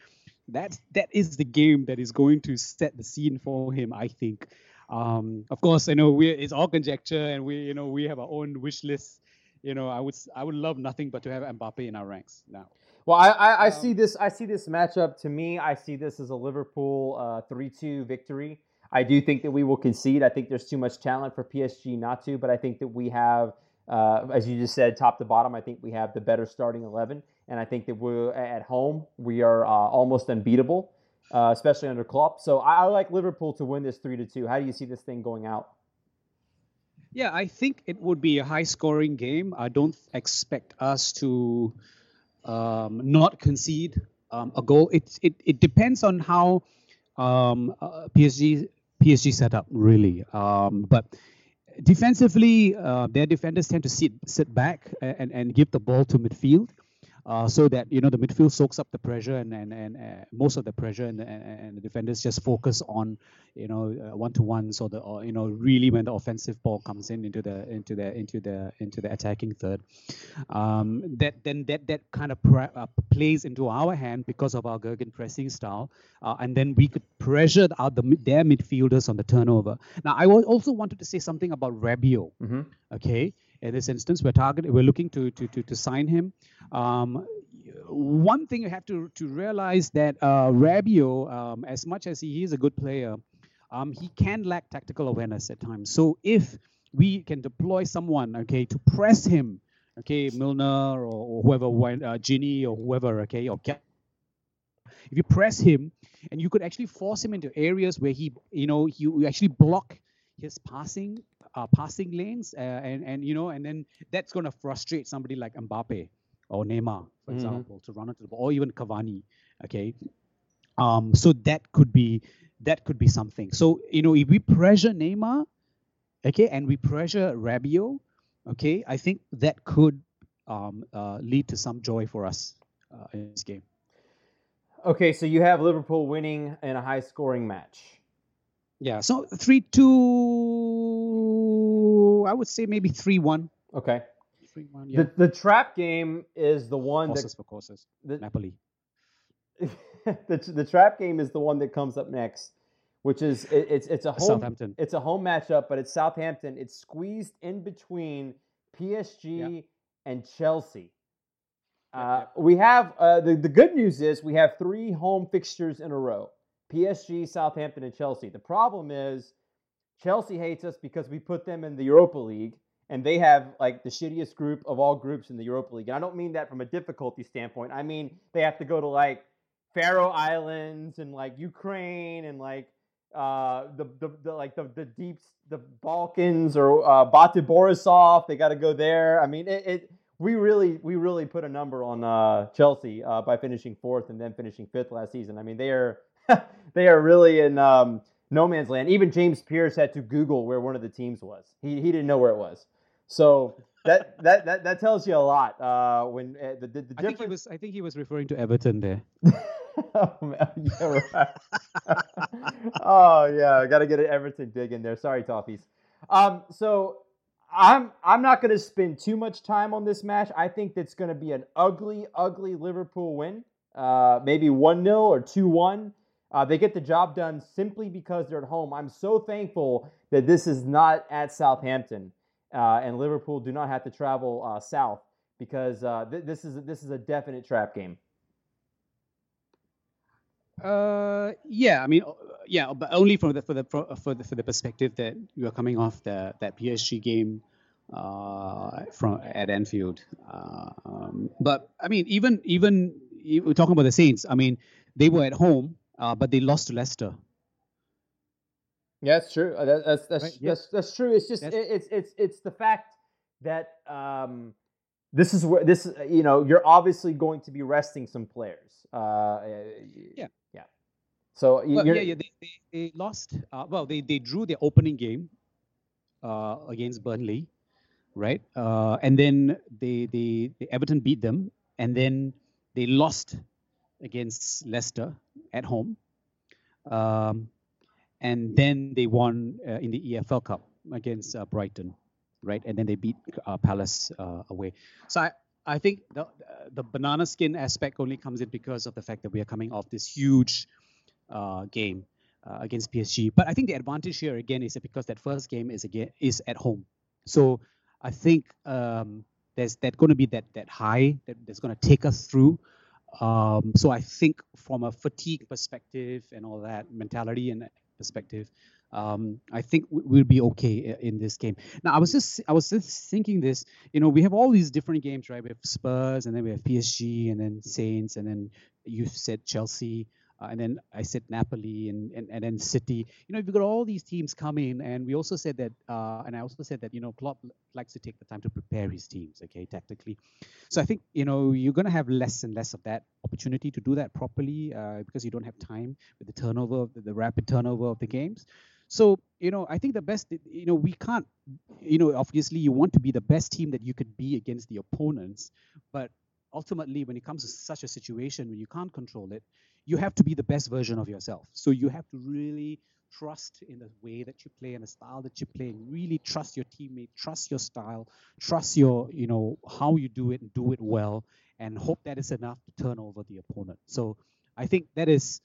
That that is the game that is going to set the scene for him, I think. Um, of course, I know we it's all conjecture, and we you know we have our own wish list. You know, I would I would love nothing but to have Mbappe in our ranks now. Well, I, I, I um, see this I see this matchup. To me, I see this as a Liverpool uh, three-two victory. I do think that we will concede. I think there's too much talent for PSG not to, but I think that we have, uh, as you just said, top to bottom. I think we have the better starting eleven, and I think that we're at home we are uh, almost unbeatable uh, especially under Klopp. So I, I, like Liverpool to win this three to two. How do you see this thing going out? Yeah, I think it would be a high-scoring game. I don't expect us to um, not concede um, a goal. It, it it depends on how um, uh, PSG PSG set up really, um, but defensively, uh, their defenders tend to sit sit back and, and give the ball to midfield uh, so that you know the midfield soaks up the pressure and and, and uh, most of the pressure and, and, and, the defenders just focus on you know one to ones or the or you know really when the offensive ball comes in into the into the into the into the attacking third. Um, that then that that kind of pre- uh, plays into our hand because of our Gegen pressing style uh, and then we could pressure out the their midfielders on the turnover. Now I also wanted to say something about Rabiot. Mm-hmm. okay in this instance, we're targeting, we're looking to to to, to sign him. Um, one thing you have to to realize that uh, Rabiot, um, as much as he is a good player, um, he can lack tactical awareness at times. So if we can deploy someone, okay, to press him, okay, Milner or, or whoever, uh, Gini or whoever, okay, or if you press him and you could actually force him into areas where he, you know, you actually block his passing uh, passing lanes, uh, and and you know, and then that's going to frustrate somebody like Mbappe or Neymar, for mm-hmm. example, to run into the ball, or even Cavani. Okay, um, so that could be that could be something. So you know, if we pressure Neymar, okay, and we pressure Rabiot, okay, I think that could um, uh, lead to some joy for us uh, in this game. Okay, so you have Liverpool winning in a high-scoring match. Yeah, so three two. I would say maybe three one. Okay. Three one. Yeah. The the trap game is the one courses that for courses. The, Napoli. the the trap game is the one that comes up next, which is it, it's it's a home Southampton. It's a home matchup, but it's Southampton. It's squeezed in between PSG yeah. and Chelsea. Uh, we have uh, the the good news is we have three home fixtures in a row. PSG, Southampton, and Chelsea. The problem is Chelsea hates us because we put them in the Europa League and they have like the shittiest group of all groups in the Europa League. And I don't mean that from a difficulty standpoint. I mean they have to go to like Faroe Islands and like Ukraine and like uh, the, the, the like the the deep the Balkans or uh, Bate Borisov. They got to go there. I mean it, it, We really we really put a number on uh, Chelsea uh, by finishing fourth and then finishing fifth last season. I mean they are they are really in um, no man's land. Even James Pearce had to Google where one of the teams was. He, he didn't know where it was. So that that that, that tells you a lot. Uh, when uh, the, the, the I think he was I think he was referring to Everton there. oh man, yeah, right. oh yeah, I got to get an Everton dig in there. Sorry, Toffees. Um, so I'm I'm not going to spend too much time on this match. I think that's going to be an ugly, ugly Liverpool win. Uh, maybe one 0 or two one. Uh, they get the job done simply because they're at home. I'm so thankful that this is not at Southampton uh, and Liverpool do not have to travel uh, south because uh, th- this is this is a definite trap game. Uh, yeah, I mean, yeah, but only from the for the for, the for the perspective that you are coming off the that PSG game uh, from at Anfield. Um, but I mean, even even we're talking about the Saints. I mean, they were at home, uh, but they lost to Leicester. Yeah, that's true. Uh, that, that's that's, right? that's that's true. It's just it, it's it's it's the fact that um, this is where this you know you're obviously going to be resting some players. Uh, yeah, yeah. So well, yeah, yeah. They, they, they lost. Uh, well, they they drew their opening game uh, against Burnley, right? Uh, and then they they, they Everton beat them, and then they lost against Leicester at home. Um, and then they won uh, in the EFL Cup against uh, Brighton, right? And then they beat uh, Palace uh, away. So I, I think the the banana skin aspect only comes in because of the fact that we are coming off this huge uh, game uh, against PSG. But I think the advantage here again is that because that first game is again is at home, so I think um, there's that going to be that that high that, that's going to take us through. Um, so I think from a fatigue perspective and all that mentality and perspective, um, I think we'll be okay in this game. Now, I was just I was just thinking this. You know, we have all these different games, right? We have Spurs, and then we have PSG, and then Saints, and then you said Chelsea. Uh, and then I said Napoli and, and, and then City. You know, we've got all these teams coming, and we also said that, uh, and I also said that, you know, Klopp likes to take the time to prepare his teams, okay, tactically. So I think, you know, you're going to have less and less of that opportunity to do that properly uh, because you don't have time with the turnover, the, the rapid turnover of the games. So, you know, I think the best, you know, we can't, you know, obviously you want to be the best team that you could be against the opponents, but ultimately when it comes to such a situation when you can't control it, you have to be the best version of yourself. So you have to really trust in the way that you play and the style that you play and really trust your teammate trust your style trust your you know how you do it and do it well and hope that is enough to turn over the opponent. So i think that is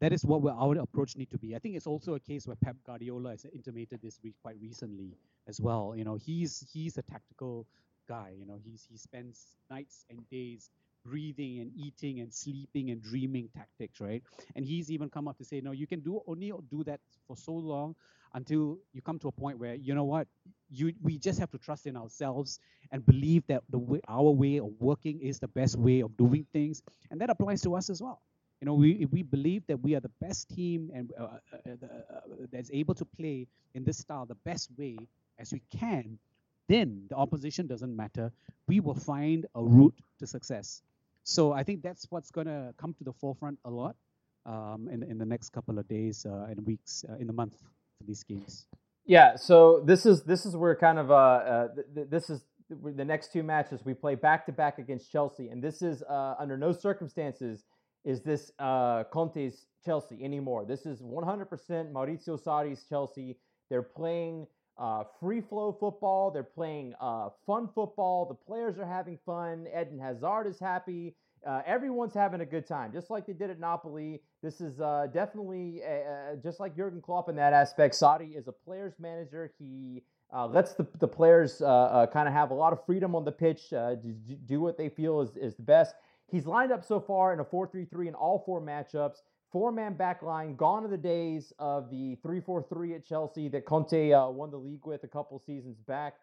that is what our approach need to be. I think it's also a case where pep guardiola has intimated this quite recently as well. You know he's he's a tactical guy. You know he's he spends nights and days breathing and eating and sleeping and dreaming tactics, right? And he's even come up to say, no, you can do only do that for so long until you come to a point where you know what, you we just have to trust in ourselves and believe that the way, our way of working is the best way of doing things, and that applies to us as well. You know, we we believe that we are the best team and uh, uh, uh, uh that's able to play in this style the best way as we can, then the opposition doesn't matter. We will find a route to success. So I think that's what's going to come to the forefront a lot um, in, in the next couple of days uh, and weeks uh, in the month for these games. Yeah, so this is this is where kind of uh, uh th- this is the next two matches we play back to back against Chelsea, and this is uh, under no circumstances is this uh, Conte's Chelsea anymore. This is 100% Maurizio Sarri's Chelsea. They're playing uh, free flow football. They're playing uh, fun football. The players are having fun. Eden Hazard is happy. Uh, everyone's having a good time, just like they did at Napoli. This is uh, definitely a, a, just like Jurgen Klopp in that aspect. Sarri is a players manager. He uh, lets the, the players uh, kind of have a lot of freedom on the pitch, to do what they feel is, is the best. He's lined up so far in a 4 3 3 in all four matchups four man back line. Gone are the days of the 3 4 3 at Chelsea that Conte uh, won the league with a couple seasons back.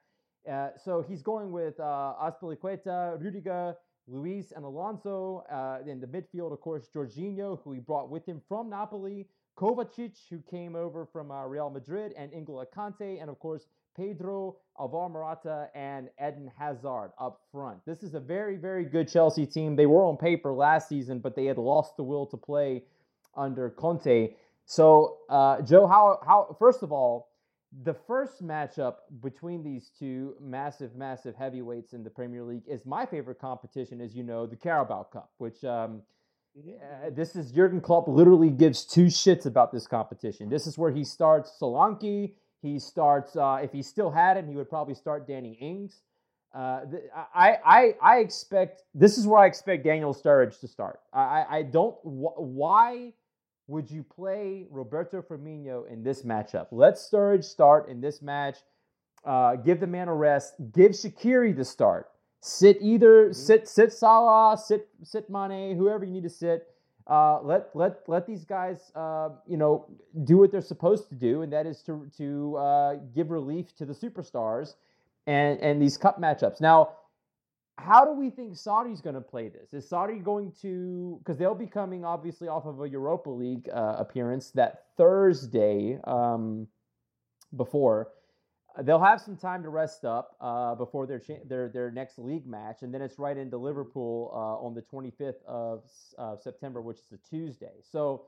Uh, so he's going with uh, Azpilicueta, Rudiger, Luiz, and Alonso. Uh, in the midfield, of course, Jorginho, who he brought with him from Napoli, Kovacic, who came over from uh, Real Madrid, and N'Golo Kante, and of course, Pedro, Alvar Morata, and Eden Hazard up front. This is a very, very good Chelsea team. They were on paper last season, but they had lost the will to play under Conte. So, uh, Joe, how how first of all, the first matchup between these two massive, massive heavyweights in the Premier League is my favorite competition, as you know, the Carabao Cup, which um, uh, this is Jurgen Klopp literally gives two shits about this competition. This is where he starts Solanke. He starts, uh, if he still had him, he would probably start Danny Ings. Uh, I, I, I expect this is where I expect Daniel Sturridge to start. I, I don't. Wh- why would you play Roberto Firmino in this matchup? Let Sturridge start in this match. Uh, give the man a rest. Give Shaqiri the start. Sit either mm-hmm. sit sit Salah, sit sit Mane, whoever you need to sit. Uh, let let let these guys, uh, you know, do what they're supposed to do, and that is to to uh, give relief to the superstars and and these cup matchups. Now, how do we think Sarri's going to play this? Is Sarri going to because they'll be coming obviously off of a Europa League uh, appearance that Thursday um, before. They'll have some time to rest up uh, before their cha- their their next league match, and then it's right into Liverpool uh, on the 25th of September, which is a Tuesday. So,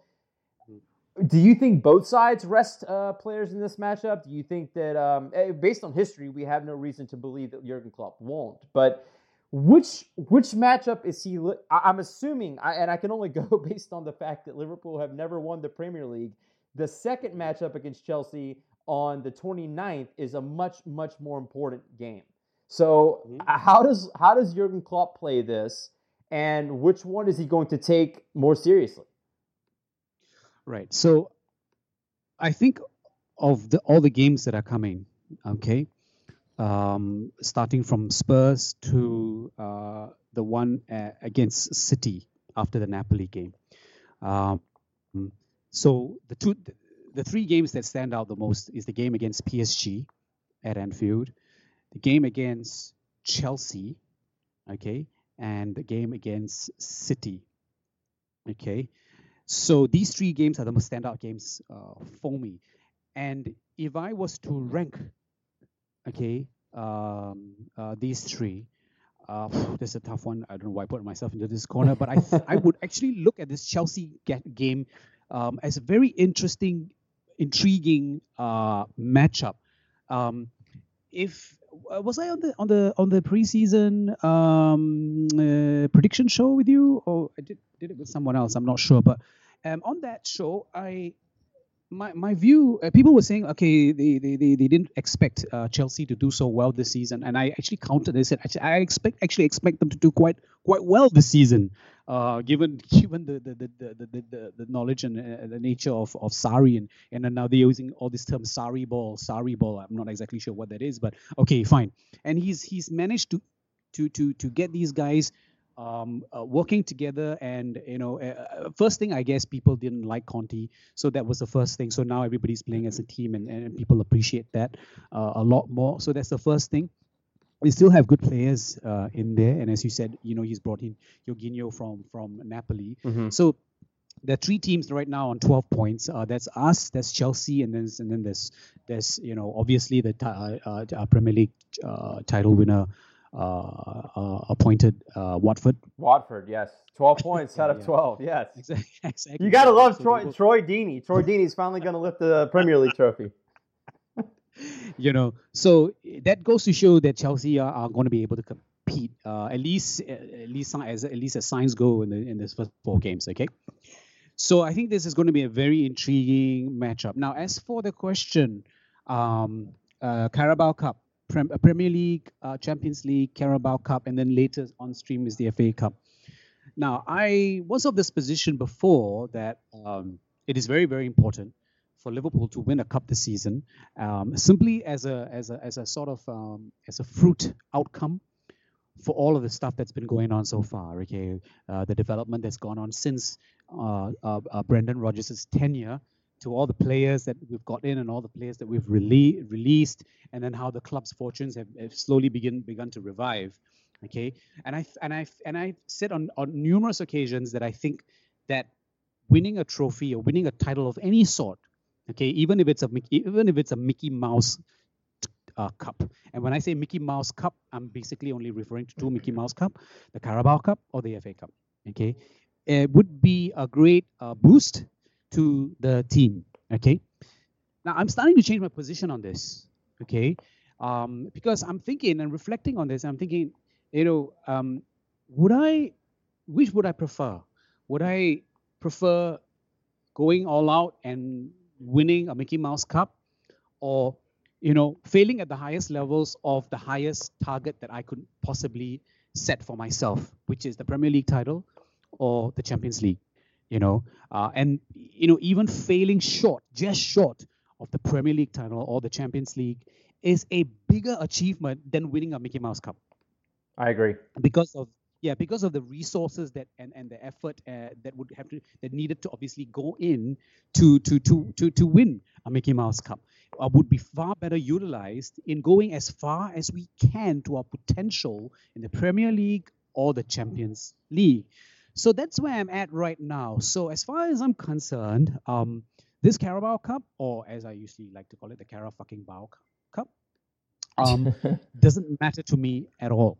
do you think both sides rest uh, players in this matchup? Do you think that, um, eh, based on history, we have no reason to believe that Jurgen Klopp won't? But which which matchup is he? I, am assuming, and I can only go based on the fact that Liverpool have never won the Premier League. The second matchup against Chelsea on the 29th is a much much more important game. So mm-hmm. how does how does Jurgen Klopp play this, and which one is he going to take more seriously? Right. So I think of the all the games that are coming. Okay. Um, starting from Spurs to uh, the one uh, against City after the Napoli game. Um, so the two the three games that stand out the most is the game against PSG at Anfield, the game against Chelsea, okay, and the game against City, okay. So these three games are the most standout games uh, for me. And if I was to rank, okay, um, uh, these three, uh, this is a tough one. I don't know why I put myself into this corner, but I th- I would actually look at this Chelsea game um, as a very interesting intriguing uh, matchup. Um, if uh, was I on the on the on the preseason um, uh, prediction show with you, or I did did it with someone else? I'm not sure, but um, on that show, I my my view, uh, people were saying, okay, they they, they, they didn't expect uh, Chelsea to do so well this season, and I actually counted. I said, I expect actually expect them to do quite quite well this season, uh, given given the the the the, the, the, knowledge and uh, the nature of of Sarri, and and now they're using all this term Sarri ball, Sarri ball. I'm not exactly sure what that is, but okay, fine. And he's he's managed to to to to get these guys um, uh, working together and you know uh, uh, first thing i guess people didn't like conte so that was the first thing. So now everybody's playing as a team and, and people appreciate that uh, a lot more. So that's the first thing. We still have good players uh, in there. And as you said you know he's brought in Jorginho from from napoli. Mm-hmm. so there are three teams right now on 12 points. Uh, that's us, that's Chelsea, and then and then there's there's you know obviously the uh, Premier League title winner uh, uh, appointed uh, Watford. Watford, yes, twelve points out of yeah. twelve. Yes, exactly. exactly. You gotta love so Troy. People... Troy Deeney. Troy Deeney's finally gonna lift the Premier League trophy. you know, so that goes to show that Chelsea are, are going to be able to compete uh, at least at least as at least as signs go in the in this first four games. Okay. So I think this is going to be a very intriguing matchup. Now, as for the question, um, uh, Carabao Cup, uh, Premier League, uh, Champions League, Carabao Cup, and then later on stream is the FA Cup. Now, I was of this position before that um, it is very, very important for Liverpool to win a cup this season, um, simply as a as a as a sort of um, as a fruit outcome for all of the stuff that's been going on so far. Okay, uh, the development that's gone on since uh, uh, uh Brendan Rodgers' tenure to all the players that we've got in and all the players that we've rele- released, and then how the club's fortunes have, have, slowly begin begun to revive. Okay, and I and I and I said on on numerous occasions that I think that winning a trophy or winning a title of any sort, okay, even if it's a even if it's a Mickey Mouse uh, Cup. And when I say Mickey Mouse Cup, I'm basically only referring to two Mickey Mouse Cup, the Carabao Cup or the FA Cup. Okay, it would be a great uh, boost to the team. Okay. Now I'm starting to change my position on this. Okay. Um, because I'm thinking and reflecting on this. I'm thinking, you know, um, would I, which would I prefer? Would I prefer going all out and winning a Mickey Mouse Cup, or you know, failing at the highest levels of the highest target that I could possibly set for myself, which is the Premier League title or the Champions League? You know, uh, and you know even failing short, just short of the Premier League title or the Champions League is a bigger achievement than winning a Mickey Mouse Cup. I agree because of yeah because of the resources that and, and the effort uh, that would have to that needed to obviously go in to to to to to win a Mickey Mouse Cup uh, would be far better utilized in going as far as we can to our potential in the Premier League or the Champions League. So that's where I'm at right now. So as far as I'm concerned, um, this Carabao Cup, or as I usually like to call it, the Cara fucking Bao Cup, um, doesn't matter to me at all.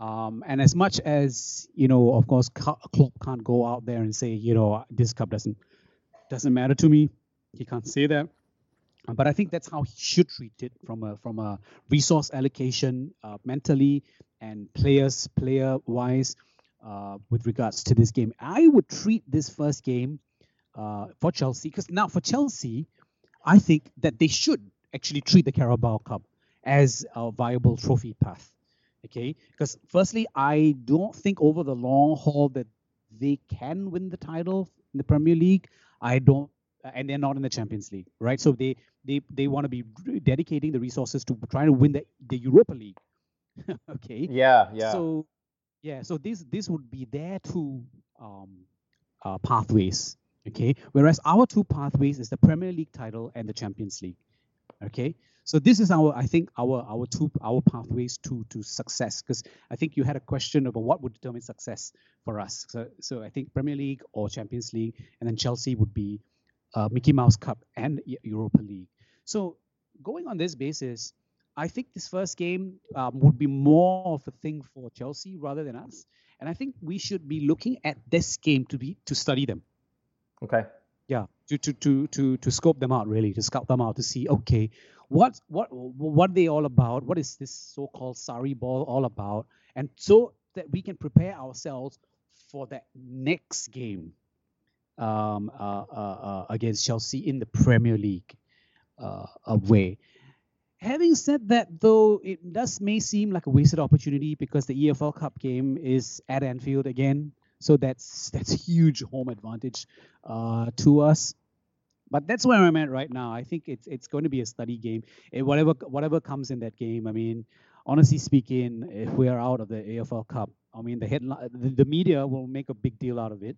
Um, and as much as you know, of course, Klopp can't go out there and say, you know, this cup doesn't doesn't matter to me. He can't say that. But I think that's how he should treat it from a from a resource allocation, uh, mentally and players player wise, uh, with regards to this game. I would treat this first game uh, for Chelsea because now for Chelsea, I think that they should actually treat the Carabao Cup as a viable trophy path. Okay, because firstly, I don't think over the long haul that they can win the title in the Premier League. I don't, and they're not in the Champions League, right? So they they they want to be dedicating the resources to trying to win the the Europa League. okay. Yeah, yeah. So yeah, so this this would be their two um, uh, pathways. Okay, whereas our two pathways is the Premier League title and the Champions League. Okay, so this is our, I think, our our two our pathways to to success. Because I think you had a question about what would determine success for us. So so I think Premier League or Champions League, and then Chelsea would be uh, Mickey Mouse Cup and Europa League. So going on this basis, I think this first game um, would be more of a thing for Chelsea rather than us. And I think we should be looking at this game to be to study them. Okay. Yeah, to to to to to scope them out really, to scout them out to see okay, what what what are they all about? What is this so-called Sarri ball all about? And so that we can prepare ourselves for that next game um, uh, uh, uh, against Chelsea in the Premier League uh, away. Having said that, though, it does may seem like a wasted opportunity because the EFL Cup game is at Anfield again, so that's that's huge home advantage uh, to us but that's where I'm at right now. I think it's it's going to be a study game. It, whatever whatever comes in that game. I mean, honestly speaking, if we are out of the EFL Cup, I mean the headline, the, the media will make a big deal out of it.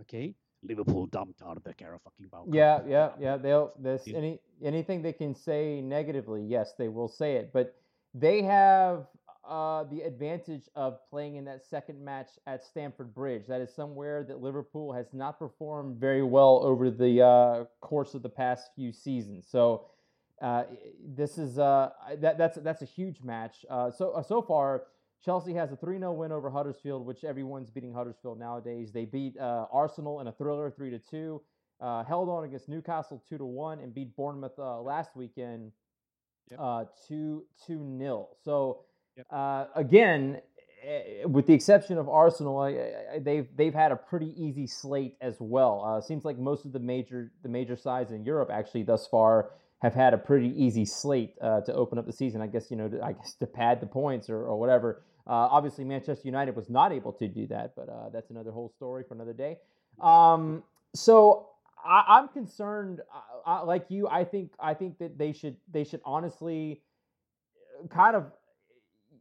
Okay, Liverpool dumped out of the Cara fucking Bao. Yeah, yeah, yeah. They'll this any anything they can say negatively, yes, they will say it. But they have uh, the advantage of playing in that second match at Stamford Bridge. That is somewhere that Liverpool has not performed very well over the uh, course of the past few seasons. So uh, this is uh, that, that's that's a huge match. Uh, so uh, so far, Chelsea has a 3-0 win over Huddersfield, which everyone's beating Huddersfield nowadays. They beat Arsenal in a thriller 3 2. held on against Newcastle 2 1 and beat Bournemouth last weekend yep. 2 2 0. So Yep. Uh, again, eh, with the exception of Arsenal, they've they've had a pretty easy slate as well. Uh, seems like most of the major the major sides in Europe actually thus far have had a pretty easy slate uh, to open up the season. I guess you know to, I guess to pad the points or, or whatever. Uh, obviously, Manchester United was not able to do that, but uh, that's another whole story for another day. Um, so I, am concerned, uh, like you. I think I think that they should they should honestly kind of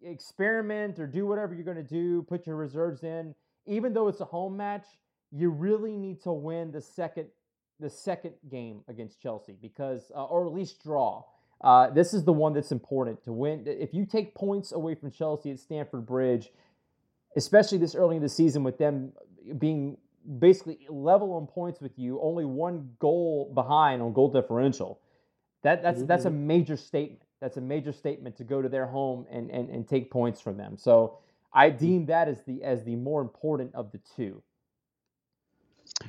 experiment or do whatever you're going to do, put your reserves in. Even though it's a home match, you really need to win the second the second game against Chelsea because uh, or at least draw. Uh, this is the one that's important to win. If you take points away from Chelsea at Stamford Bridge, especially this early in the season with them being basically level on points with you, only one goal behind on goal differential. That that's mm-hmm. that's a mm-hmm. major statement that's a major statement to go to their home and, and, and take points from them. So I deem that as the as the more important of the two.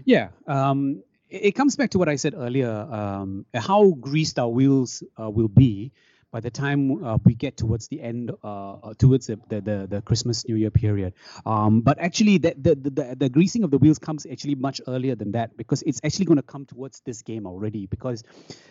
Yeah, um, it, comes back to what I said earlier. Um, how greased our wheels uh, will be by the time uh, we get towards the end, uh, uh, towards the, the, the, Christmas New Year period. Um, but actually, the, the, the, the, greasing of the wheels comes actually much earlier than that because it's actually going to come towards this game already. Because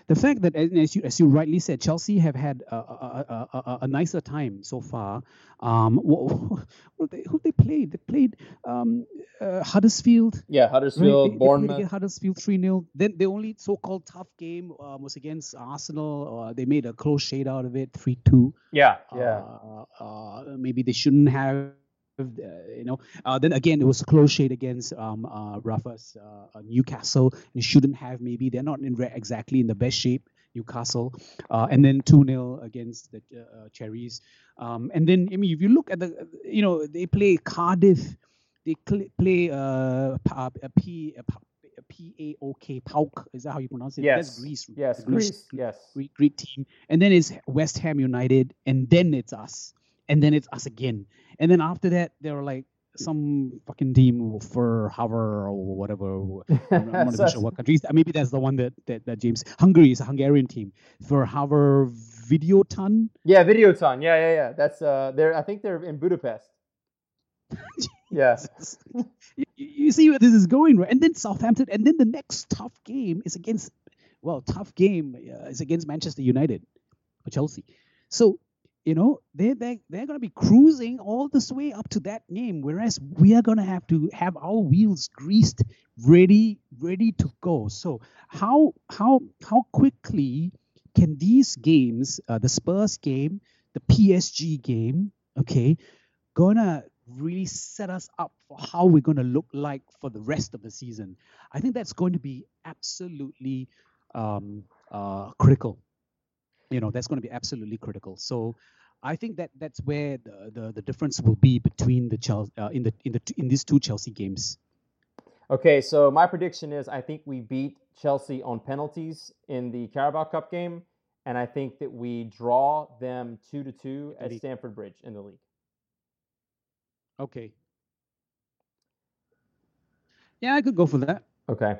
the fact that, as you, as you rightly said, Chelsea have had a, a, a, a nicer time so far. Um, what, they, who they played? They played um, uh, Huddersfield. Yeah, Huddersfield, right? Bournemouth. They, they Huddersfield 3 0. Then the only so called tough game uh, was against Arsenal. Uh, they made a close shade out of it 3 2. Yeah, yeah. Uh, uh, maybe they shouldn't have. Uh, you know, uh, then again, it was a close shade against um, uh, Rafa's uh, Newcastle. They shouldn't have. Maybe they're not in re- exactly in the best shape. Newcastle, uh, and then 2 0 against the uh, Cherries. Um, and then, I mean, if you look at the, you know, they play Cardiff, they cl- play uh, a P, a P A O K, PAOK. Is that how you pronounce it? Yes. That's Greece. Yes, Greece. Greece. Yes. Greek, Greek team. And then it's West Ham United, and then it's us. And then it's us again. And then after that, they're like, some fucking team Fehérvár or whatever. I'm not even sure what country. Maybe that's the one that, that, that James. Hungary is a Hungarian team Fehérvár Videoton. Yeah, Videoton. Yeah, yeah, yeah. That's uh, they're I think they're in Budapest. yeah. you, you see where this is going, right? And then Southampton, and then the next tough game is against, well, tough game uh, is against Manchester United or Chelsea. So you know they they they're going to be cruising all this way up to that game whereas we are going to have to have our wheels greased ready ready to go so how how how quickly can these games uh, the spurs game the psg game okay gonna really set us up for how we're going to look like for the rest of the season. I think that's going to be absolutely um, uh, critical. You know that's going to be absolutely critical. So i think that that's where the, the, the difference will be between the chelsea uh, in the in the in these two chelsea games. Okay so my prediction is i think we beat chelsea on penalties in the carabao cup game and i think that we draw them two to two at stamford bridge in the league okay yeah i could go for that okay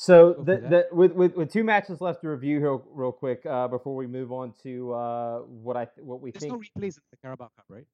so the, the, with, with, with two matches left to review here real quick uh, before we move on to uh, what I what we There's think. no replays in the Carabao Cup, right?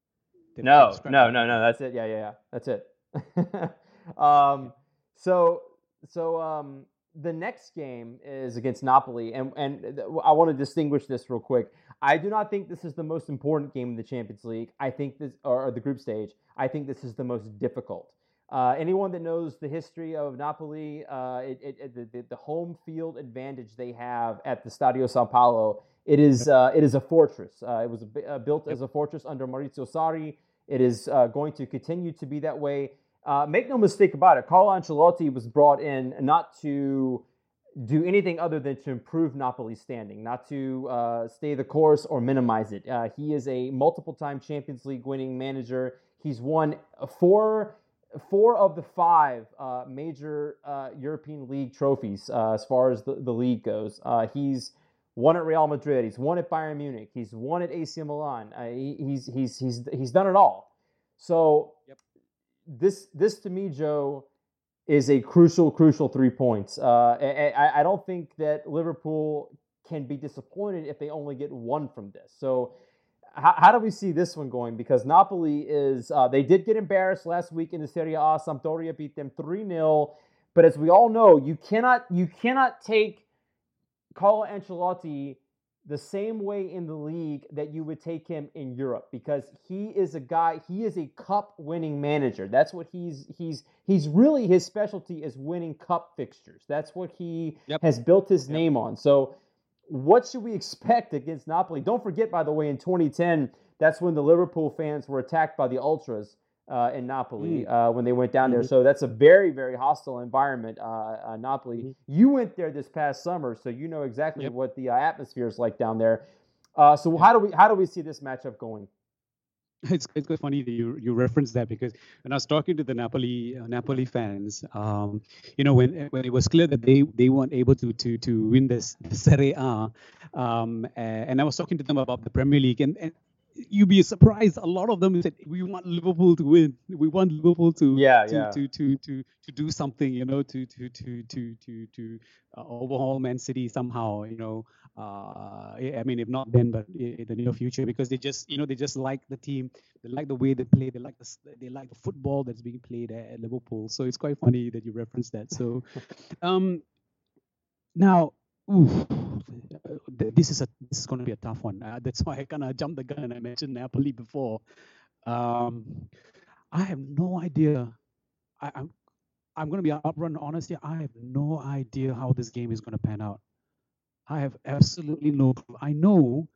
No, no, no, no. That's it. Yeah, yeah, yeah. That's it. um, so so um, the next game is against Napoli, and and I want to distinguish this real quick. I do not think this is the most important game in the Champions League. I think this or the group stage. I think this is the most difficult. Uh, anyone that knows the history of Napoli, uh, it, it, the, the, home field advantage they have at the Stadio San Paolo, it is uh, it is a fortress. Uh, it was a, uh, built as a fortress under Maurizio Sarri. It is uh, going to continue to be that way. make no mistake about it. Carlo Ancelotti was brought in not to do anything other than to improve Napoli's standing, not to stay the course or minimize it. he is a multiple-time Champions League winning manager. He's won four four of the five uh, major uh, European League trophies uh, as far as the, the league goes. Uh, he's won at Real Madrid. He's won at Bayern Munich. He's won at AC Milan. Uh, he, he's he's he's he's done it all. So yep. this this to me, Joe, is a crucial crucial three points. Uh, I, I don't think that Liverpool can be disappointed if they only get one from this. So how, how do we see this one going? Because Napoli is, uh, they did get embarrassed last week in the Serie A. Sampdoria beat them 3 0. But as we all know, you cannot, you cannot take Carlo Ancelotti the same way in the league that you would take him in Europe because he is a guy he is a cup winning manager that's what he's he's he's really his specialty is winning cup fixtures that's what he yep. has built his yep. name on so what should we expect against Napoli? Don't forget, by the way, in 2010, that's when the Liverpool fans were attacked by the ultras uh, in Napoli mm. uh, when they went down mm-hmm. there. So that's a very, very hostile environment, uh, uh Napoli. Mm-hmm. You went there this past summer, so you know exactly yep. what the uh, atmosphere is like down there. Uh, so how do we how do we see this matchup going? it's it's quite funny that you you reference that because when I was talking to the Napoli uh, Napoli fans, um, you know, when when it was clear that they they weren't able to to to win this Serie A, um, and I was talking to them about the Premier League, and, and you'd be surprised. A lot of them said we want Liverpool to win. We want Liverpool to yeah, to, yeah. to, to to to do something. You know, to to to to to to uh, overhaul Man City somehow. You know, uh, I mean, if not then, but in the near future, because they just you know they just like the team. They like the way they play. They like the they like the football that's being played at, Liverpool. So it's quite funny that you reference that. So, um, now. Ooh, this is a this is going to be a tough one. Uh, that's why I kind of jumped the gun and I mentioned Napoli before. Um, I have no idea. I, I'm I'm going to be upfront and honest here. I have no idea how this game is going to pan out. I have absolutely no clue. I know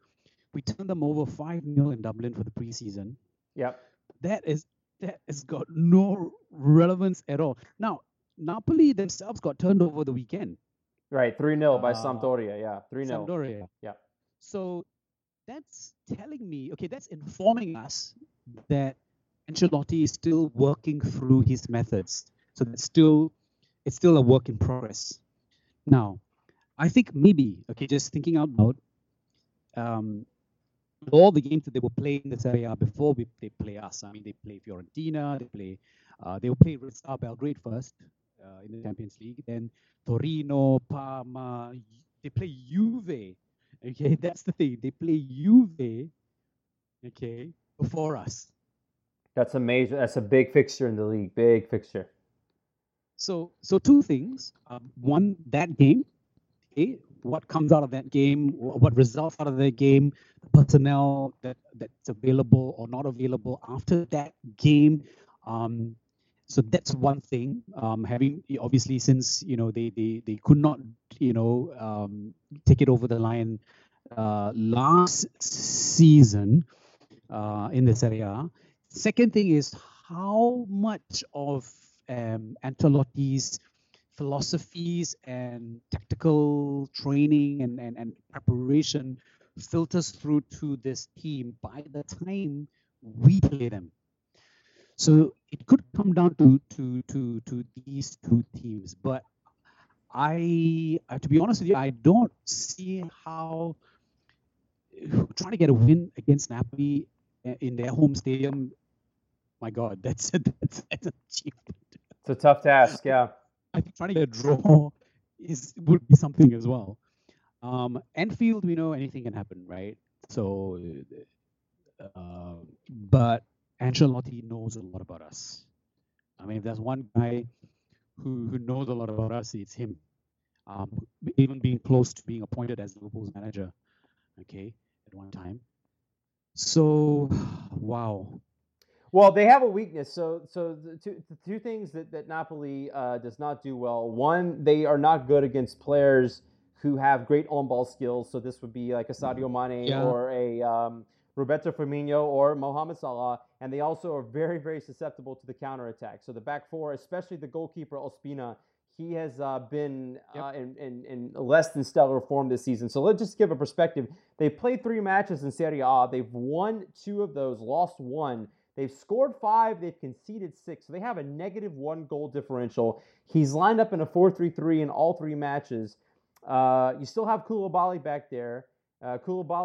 we turned them over 5 0 in Dublin for the preseason. Yep. That is that has got no relevance at all. Now, Napoli themselves got turned over the weekend. Right, 3 0 by Uh, Sampdoria. Yeah, 3 0. Sampdoria. Yeah. So that's telling me, okay, that's informing us that Ancelotti is still working through his methods. So that's still it's still a work in progress. Now, I think maybe, okay, just thinking out loud, um, all the games that they were playing in the Serie A before we, they play us. I mean, they play Fiorentina, they play, uh, they will play Red Star Belgrade first uh, in the Champions League, then Torino, Parma, they play Juve. Okay, that's the thing. They play Juve, okay, before us. That's amazing. That's a big fixture in the league. Big fixture. So, so two things. Um, one, that game. Okay, what comes out of that game? What results out of that game? The personnel that that's available or not available after that game. Um, so that's one thing. Um, having obviously since you know they they they could not you know um, take it over the line uh, last season uh, in the Serie A. Second thing is how much of um, philosophies and tactical training and, and, and preparation filters through to this team by the time we play them. So it could come down to to to to these two teams, but I, to be honest with you, I don't see how trying to get a win against Napoli uh, in their home stadium. My God, that's a, that's, that's an achievement. It's a tough task. Yeah. I think trying to get a draw is would be something as well. Um, Anfield, we know anything can happen, right? So, uh, but Ancelotti knows a lot about us. I mean, if there's one guy who who knows a lot about us, it's him. Um, even being close to being appointed as Liverpool's manager, okay, at one time. So, wow, Well, they have a weakness. So, so the two, the two things that, that Napoli uh, does not do well. One, they are not good against players who have great on-ball skills. So this would be like a Sadio Mane Yeah. or a um, Roberto Firmino or Mohamed Salah. And they also are very, very susceptible to the counterattack. So the back four, especially the goalkeeper Ospina, he has uh, been Yep. uh, in, in, in less than stellar form this season. So let's just give a perspective. They played three matches in Serie A. They've won two of those, lost one. They've scored five, they've conceded six. So they have a negative one goal differential. He's lined up in a 4 3 3 in all three matches. Uh, you still have Koulibaly back there. Uh,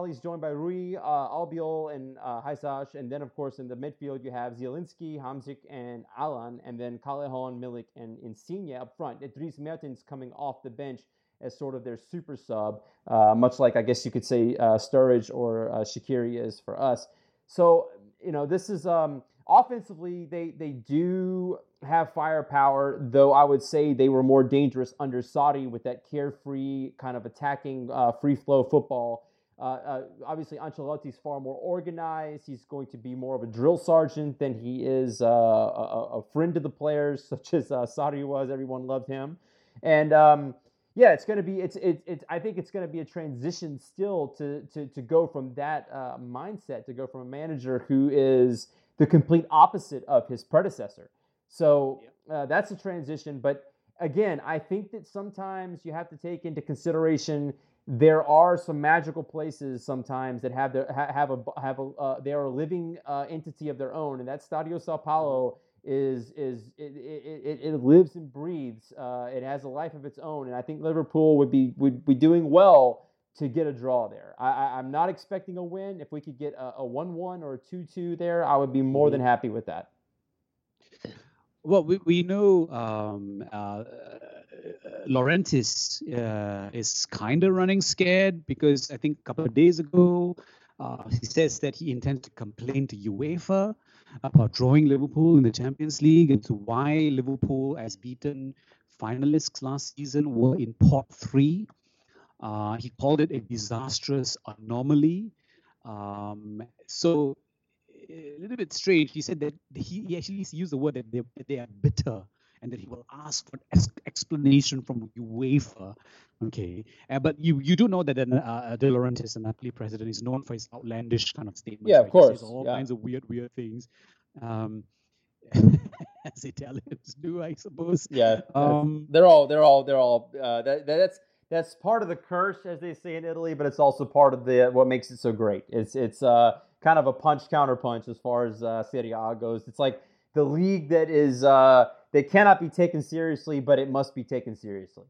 is joined by Rui, uh, Albiol, and uh, Hysaj. And then, of course, in the midfield, you have Zielinski, Hamsik, and Alan. And then Callejon, Milik, and Insigne up front. Dries Mertens coming off the bench as sort of their super sub, uh, much like I guess you could say uh, Sturridge or uh, Shaqiri is for us. So you know this is um, offensively they they do have firepower, though I would say they were more dangerous under Sarri with that carefree kind of attacking uh, free flow football. Uh, uh, obviously, Ancelotti's far more organized. He's going to be more of a drill sergeant than he is uh, a, a friend to the players, such as uh, Sarri was. Everyone loved him, and um, yeah, it's going to be it's it's it's I think it's going to be a transition still to to to go from that uh, mindset to go from a manager who is the complete opposite of his predecessor. So uh, that's a transition, but again, I think that sometimes you have to take into consideration there are some magical places sometimes that have their ha- have a have a uh, they are a living uh, entity of their own, and that Stadio Sao Paulo is is it, it, it, it lives and breathes. Uh, it has a life of its own, and I think Liverpool would be would be doing well to get a draw there. I, I, I'm not expecting a win. If we could get a, a one-one or a two-two there, I would be more than happy with that. Well, we, we know um, uh, Laurentiis uh, is kind of running scared because I think a couple of days ago uh, he says that he intends to complain to UEFA about drawing Liverpool in the Champions League and to why Liverpool, as beaten finalists last season, were in pot three. Uh, he called it a disastrous anomaly. Um, so a little bit strange. He said that he, he actually used the word that they, that they are bitter and that he will ask for explanation from UEFA. Okay, uh, but you you do know that uh, uh De Laurentiis, the Napoli president, is known for his outlandish kind of statements. Yeah, of course. all yeah. kinds of weird, weird things. Um, as Italians do, I suppose. Yeah, um, they're all they're all they're all uh, that, that's that's part of the curse, as they say in Italy, but it's also part of the what makes it so great. It's it's uh, kind of a punch counter punch as far as uh, Serie A goes. It's like the league that is uh, that cannot be taken seriously, but it must be taken seriously.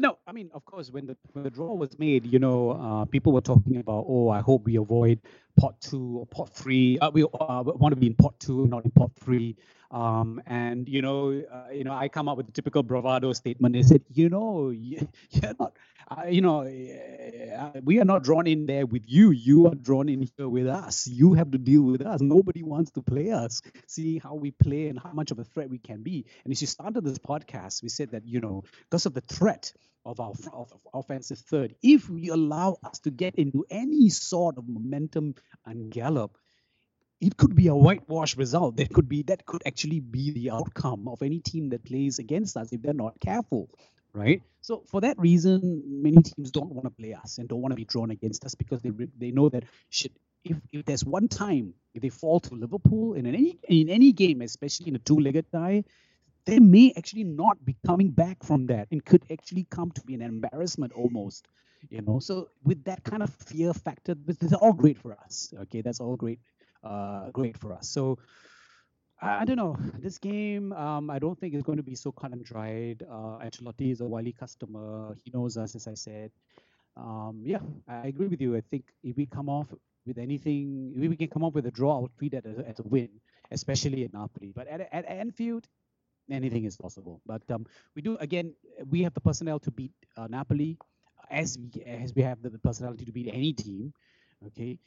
No, I mean, of course, when the when the draw was made, you know, uh, people were talking about, oh, I hope we avoid pot two or pot three. Uh, we uh, want to be in pot two, not in pot three. Um, and you know, uh, you know, I come up with the typical bravado statement. They said, you know, you're not, uh, you know, uh, we are not drawn in there with you. You are drawn in here with us. You have to deal with us. Nobody wants to play us. See how we play and how much of a threat we can be. And as you started this podcast, we said that you know, because of the threat of our of offensive third, if we allow us to get into any sort of momentum and gallop, it could be a whitewash result. That could be that could actually be the outcome of any team that plays against us if they're not careful, right? So for that reason, many teams don't want to play us and don't want to be drawn against us because they they know that. If, if there's one time if they fall to Liverpool in any in any game, especially in a two-legged tie, they may actually not be coming back from that and could actually come to be an embarrassment almost you know so with that kind of fear factor this is all great for us okay that's all great uh, great for us. So I, I don't know. This game, um, I don't think it's going to be so cut and dried. Uh, Ancelotti is a wily customer. He knows us, as I said. Um, yeah, I agree with you. I think if we come off with anything, if we can come up with a draw, I'll treat that as, as a win, especially at Napoli. But at, at Anfield, anything is possible. But um, we do again. We have the personnel to beat uh, Napoli, as we as we have the, the personality to beat any team. Okay.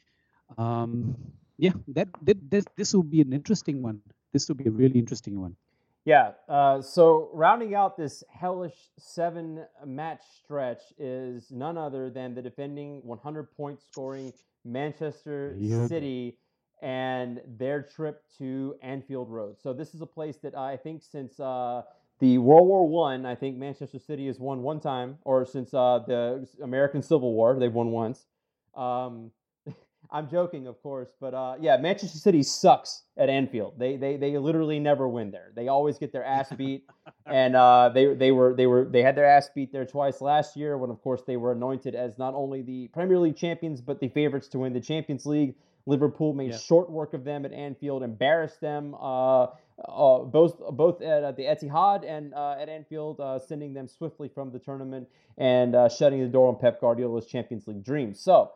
Um, yeah, that, that this this will be an interesting one. This will be a really interesting one. Yeah. Uh, so rounding out this hellish seven match stretch is none other than the defending 100 point scoring Manchester yeah. City and their trip to Anfield Road. So this is a place that I think since uh, the World War One, I, I think Manchester City has won one time, or since uh, the American Civil War, they've won once. Um, I'm joking, of course, but uh, yeah, Manchester City sucks at Anfield. They they they literally never win there. They always get their ass beat, and uh, they they were they were they had their ass beat there twice last year when, of course, they were anointed as not only the Premier League champions but the favorites to win the Champions League. Liverpool made yeah. short work of them at Anfield, embarrassed them uh, uh, both both at uh, the Etihad and uh, at Anfield, uh, sending them swiftly from the tournament and uh, shutting the door on Pep Guardiola's Champions League dreams. So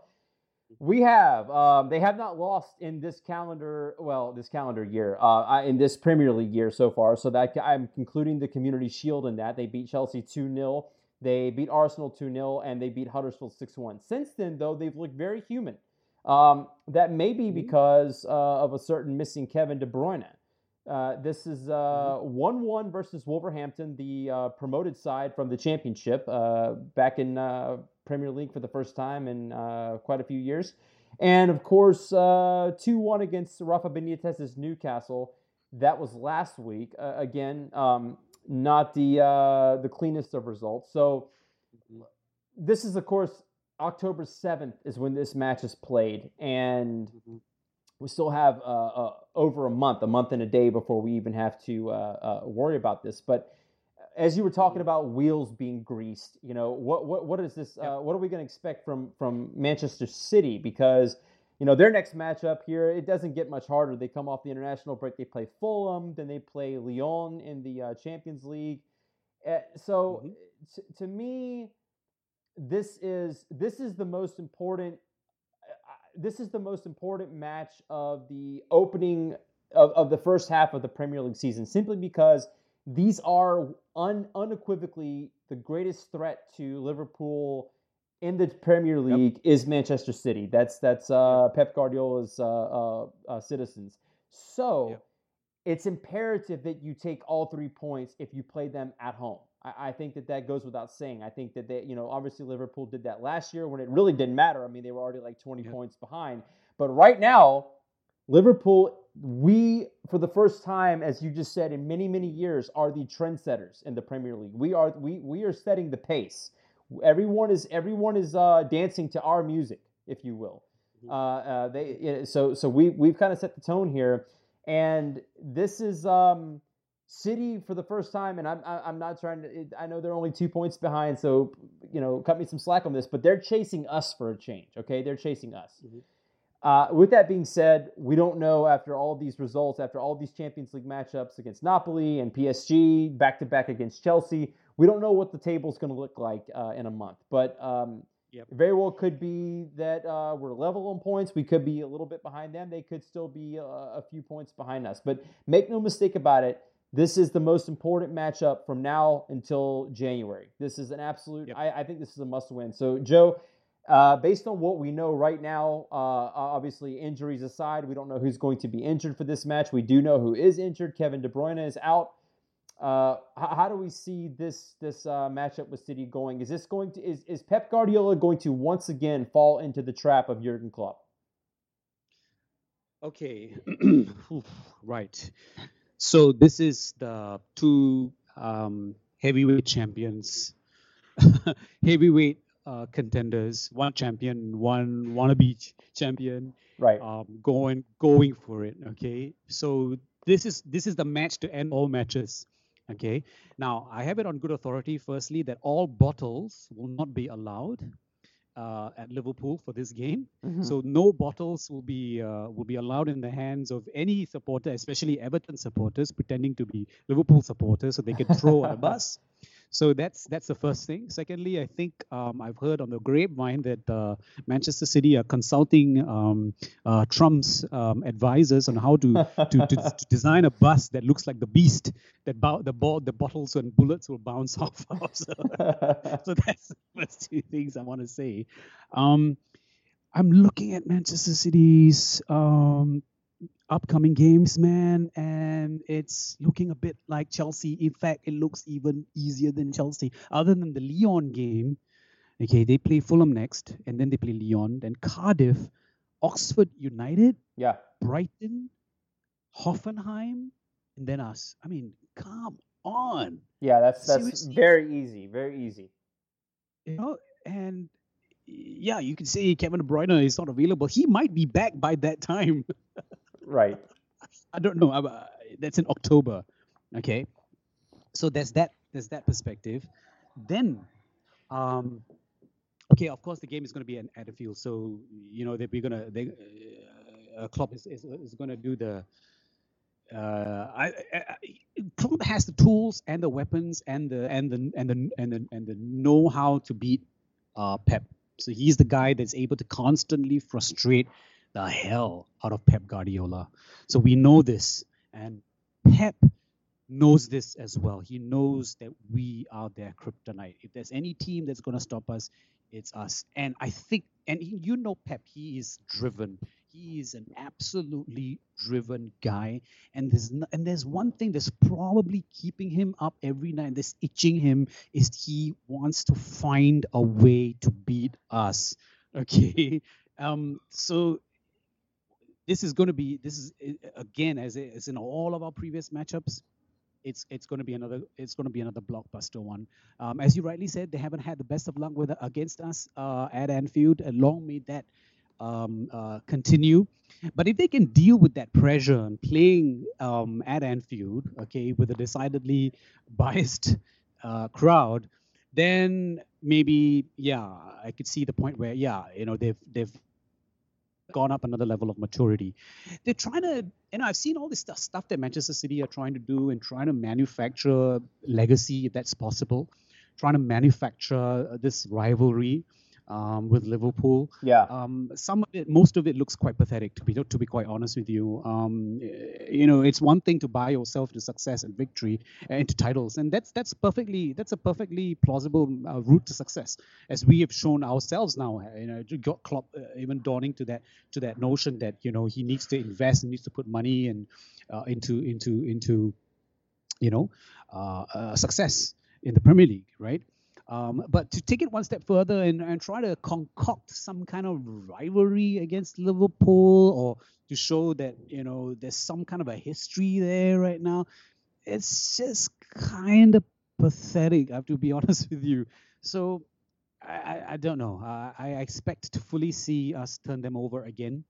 we have. Um, they have not lost in this calendar. Well, this calendar year, uh, in this Premier League year so far. So that I'm concluding the Community Shield in that they beat Chelsea two 0 They beat Arsenal two 0 and they beat Huddersfield six one. Since then, though, they've looked very human. Um, that may be mm-hmm. because uh, of a certain missing Kevin De Bruyne. Uh, this is uh, mm-hmm. 1 1 versus Wolverhampton, the uh, promoted side from the championship uh, back in uh, Premier League for the first time in uh, quite a few years. And of course, 2 1 against Rafa Benitez's Newcastle. That was last week. again, um, not the, the cleanest of results. So, this is, of course, October 7th is when this match is played. And. Mm-hmm we still have uh, uh, over a month, a month and a day before we even have to uh, uh worry about this. But as you were talking mm-hmm. about wheels being greased, you know, what what what is this? Uh, what are we going to expect from from Manchester City? Because you know their next matchup here, it doesn't get much harder. They come off the international break, they play Fulham, then they play Lyon in the uh, Champions League. so mm-hmm. t- to me, this is this is the most important this is the most important match of the opening of, of the first half of the Premier League season, simply because these are un, unequivocally the greatest threat to Liverpool in the Premier League yep. is Manchester City. That's that's uh, Pep Guardiola's uh, uh, uh, citizens. So yep. it's imperative that you take all three points if you play them at home. I, I think that that goes without saying. I think that they, you know, obviously Liverpool did that last year when it really didn't matter. I mean, they were already like 20 points behind. But right now, Liverpool, we for the first time, as you just said, in many many years, are the trendsetters in the Premier League. We are we we are setting the pace. Everyone is everyone is uh, dancing to our music, if you will. Mm-hmm. Uh, uh, they so so we we've kind of set the tone here, and this is um, City for the first time, and I'm I'm not trying to. I know they're only two points behind, so you know, cut me some slack on this. But they're chasing us for a change. Okay, they're chasing us. Mm-hmm. Uh, with that being said, we don't know after all these results, after all these Champions League matchups against Napoli and PSG, back to back against Chelsea, we don't know what the table's going to look like uh, in a month. But um, yep. very well could be that uh, we're level on points. We could be a little bit behind them. They could still be a, a few points behind us. But make no mistake about it this is the most important matchup from now until January. This is an absolute. Yep. I, I, think this is a must-win. So, Joe, uh, based on what we know right now, uh, obviously injuries aside, we don't know who's going to be injured for this match. We do know who is injured. Kevin De Bruyne is out. Uh, how, how, do we see this this uh, matchup with City going? Is this going to is is Pep Guardiola going to once again fall into the trap of Jurgen Klopp? Okay, right. So this is the two um, heavyweight champions, heavyweight uh, contenders, one champion, one wannabe champion, right? Um, going going for it. Okay, so this is this is the match to end all matches. Okay, now I have it on good authority. Firstly, that all bottles will not be allowed uh, at Liverpool for this game. Mm-hmm. So no bottles will be uh, will be allowed in the hands of any supporter, especially Everton supporters pretending to be Liverpool supporters, so they can throw at a bus. So that's that's the first thing. Secondly, I think um, I've heard on the grapevine that uh, Manchester City are consulting um, uh, Trump's um, advisors on how to, to, to, to, design a bus that looks like the beast that bo- the ball the bottles and bullets will bounce off of. So, so that's the first two things I want to say. Um, I'm looking at Manchester City's um, upcoming games, man, and it's looking a bit like Chelsea. In fact, it looks even easier than Chelsea. Other than the Lyon game, okay, they play Fulham next, and then they play Lyon, then Cardiff, Oxford United, yeah, Brighton, Hoffenheim, and then us. I mean, come on. Yeah, that's that's Seriously. very easy, very easy. You know, and yeah, you can say Kevin De Bruyne is not available. He might be back by that time. Right. I don't know. Uh, that's in October. Okay. So there's that. There's that perspective. Then, um, okay. Of course, the game is going to be an at a field. So you know that we're gonna. They, uh, Klopp is, is, is going to do the. Uh, I, I, Klopp has the tools and the weapons and the and the and the and the and the know how to beat uh, Pep. So he's the guy that's able to constantly frustrate the hell out of Pep Guardiola. So we know this, and Pep knows this as well. He knows that we are their kryptonite. If there's any team that's going to stop us, it's us. And I think, and you know, Pep, he is driven. He is an absolutely driven guy. And there's no, and there's one thing that's probably keeping him up every night. That's itching him is he wants to find a way to beat us. Okay. Um. So this is going to be this is again as as in all of our previous matchups it's it's going to be another it's going to be another blockbuster one. Um, as you rightly said they haven't had the best of luck with against us uh, at Anfield and long may that um, uh, continue. But if they can deal with that pressure and playing um, at Anfield okay with a decidedly biased uh, crowd then maybe yeah I could see the point where yeah you know they've they've gone up another level of maturity. They're trying to, you know, I've seen all this stuff, stuff that Manchester City are trying to do and trying to manufacture legacy if that's possible, trying to manufacture uh, this rivalry um, with Liverpool. Yeah. Um, some of it, most of it looks quite pathetic to be to be quite honest with you. Um, you know, it's one thing to buy yourself to success and victory and into titles, and that's that's perfectly that's a perfectly plausible uh, route to success, as we have shown ourselves now. You know, got Klopp uh, even dawning to that to that notion that you know he needs to invest and needs to put money and uh, into into into you know uh, uh, success in the Premier League, right? Um, but to take it one step further and, and try to concoct some kind of rivalry against Liverpool or to show that you know there's some kind of a history there right now, it's just kind of pathetic. I have to be honest with you. So I, I don't know. Uh, I expect to fully see us turn them over again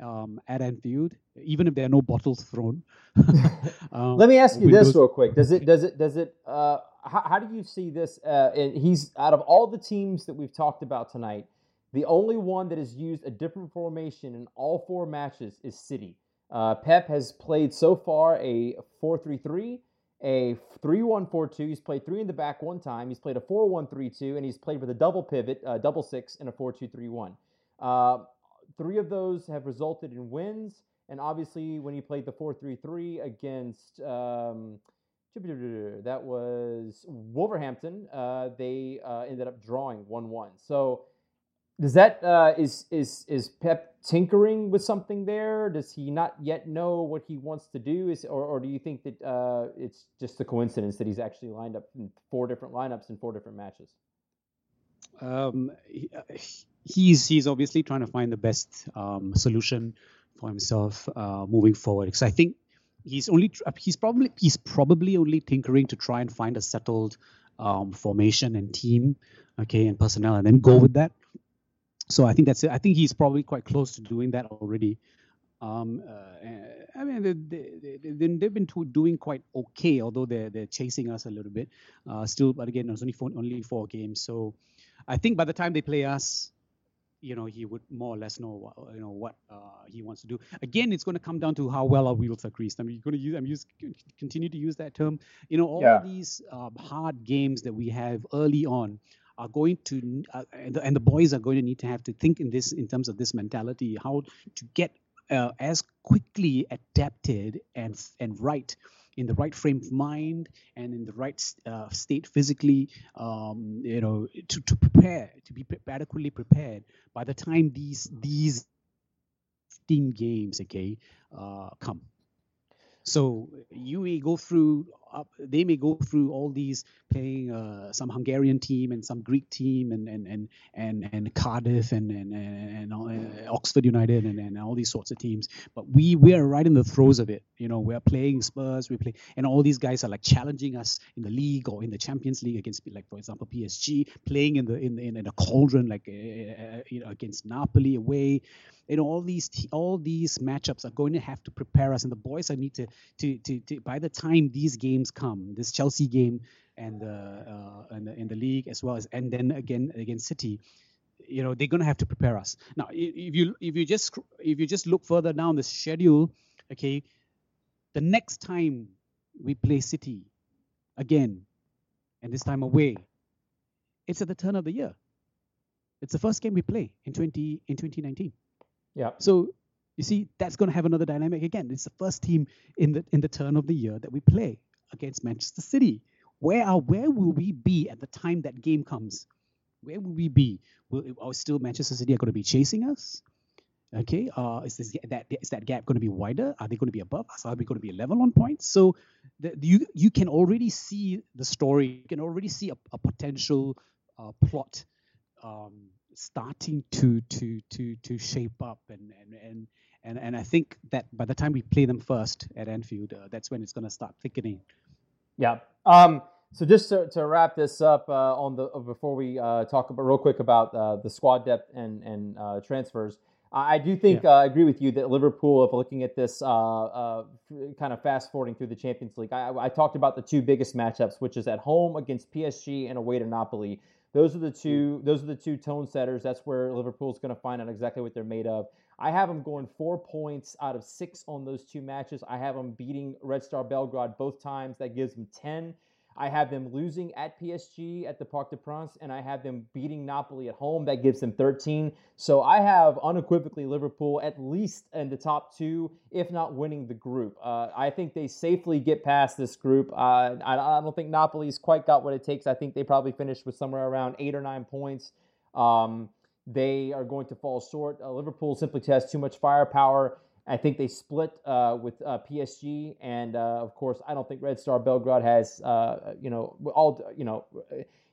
um, at Anfield, even if there are no bottles thrown. um, Let me ask you this real quick. Does it? Does it? Does it? Uh, how, how, do you see this? Uh, and he's out of all the teams that we've talked about tonight. The only one that has used a different formation in all four matches is City. Uh, Pep has played so far a 4 3 3, a 3 1 4 2. He's played three in the back one time. He's played a 4 1 3 2, and he's played with a double pivot, uh, double six, and a 4 2 3 1. Uh, three of those have resulted in wins. And obviously, when he played the 4 3 3 against. Um, that was Wolverhampton. Uh, they uh, ended up drawing one one. So does that uh, is is is Pep tinkering with something there? Does he not yet know what he wants to do? Is or, or do you think that uh, it's just a coincidence that he's actually lined up in four different lineups in four different matches? Um, uh, he's he's obviously trying to find the best um, solution for himself uh, moving forward. Because I think he's only he's probably he's probably only tinkering to try and find a settled um, formation and team, okay, and personnel, and then go with that so I think that's it. I think he's probably quite close to doing that already. Um, uh, I mean, they, they, they, they've been doing quite okay, although they're they're chasing us a little bit. Uh, still, but again, it's only four, only four games. So I think by the time they play us, you know, he would more or less know, what, you know, what uh, he wants to do. Again, it's going to come down to how well our wheels are greased. I'm going to use, I'm use, continue to use that term. You know, all yeah. these um, hard games that we have early on are going to uh, and, the, and, the, boys are going to need to have to think in this in terms of this mentality how to get uh, as quickly adapted and and right in the right frame of mind and in the right uh, state physically um, you know to, to prepare to be adequately prepared by the time these these 15 games okay uh, come. So you may go through up, they may go through all these playing uh, some Hungarian team and some Greek team and and and and, and Cardiff and and, and, and Oxford United and, and all these sorts of teams. But we we are right in the throes of it. You know, we're playing Spurs, we play, and all these guys are like challenging us in the league or in the Champions League against, like for example, PSG, playing in the in in, in a cauldron like uh you know against Napoli away you know all these all these matchups are going to have to prepare us and the boys i need to to to, to by the time these games come this chelsea game and the uh, and the, in the league as well as and then again against city you know they're going to have to prepare us now if you if you just if you just look further down the schedule okay the next time we play city again and this time away it's at the turn of the year it's the first game we play in 20 in 2019 yeah. So you see, that's going to have another dynamic again. It's the first team in the in the turn of the year that we play against Manchester City. Where are where will we be at the time that game comes? Where will we be? Will are still Manchester City are going to be chasing us? Okay, uh, is this that is that gap going to be wider? Are they going to be above us? Are we going to be level on points? So the, you you can already see the story. You can already see a, a potential uh, plot um, starting to to to to shape up and and and and, and I think that by the time we play them first at Anfield, uh, that's when it's going to start thickening. Yeah. Um, so just to, to wrap this up uh, on the uh, before we uh, talk about real quick about uh, the squad depth and and uh, transfers, I do think yeah. I agree with you that Liverpool, if looking at this kind of fast forwarding through the Champions League, I, I talked about the two biggest matchups, which is at home against PSG and away to Napoli. Those are the two. Those are the two tone setters. That's where Liverpool's going to find out exactly what they're made of. I have them going four points out of six on those two matches. I have them beating Red Star Belgrade both times. That gives them ten. I have them losing at PSG at the Parc des Princes, and I have them beating Napoli at home. That gives them 13. So I have unequivocally Liverpool at least in the top two, if not winning the group. Uh, I think they safely get past this group. Uh, I, I, don't think Napoli's quite got what it takes. I think they probably finished with somewhere around eight or nine points. Um, they are going to fall short. Uh, Liverpool simply has too much firepower I think they split uh, with uh, PSG, and uh, of course, I don't think Red Star Belgrade has, uh, you know, all, you know,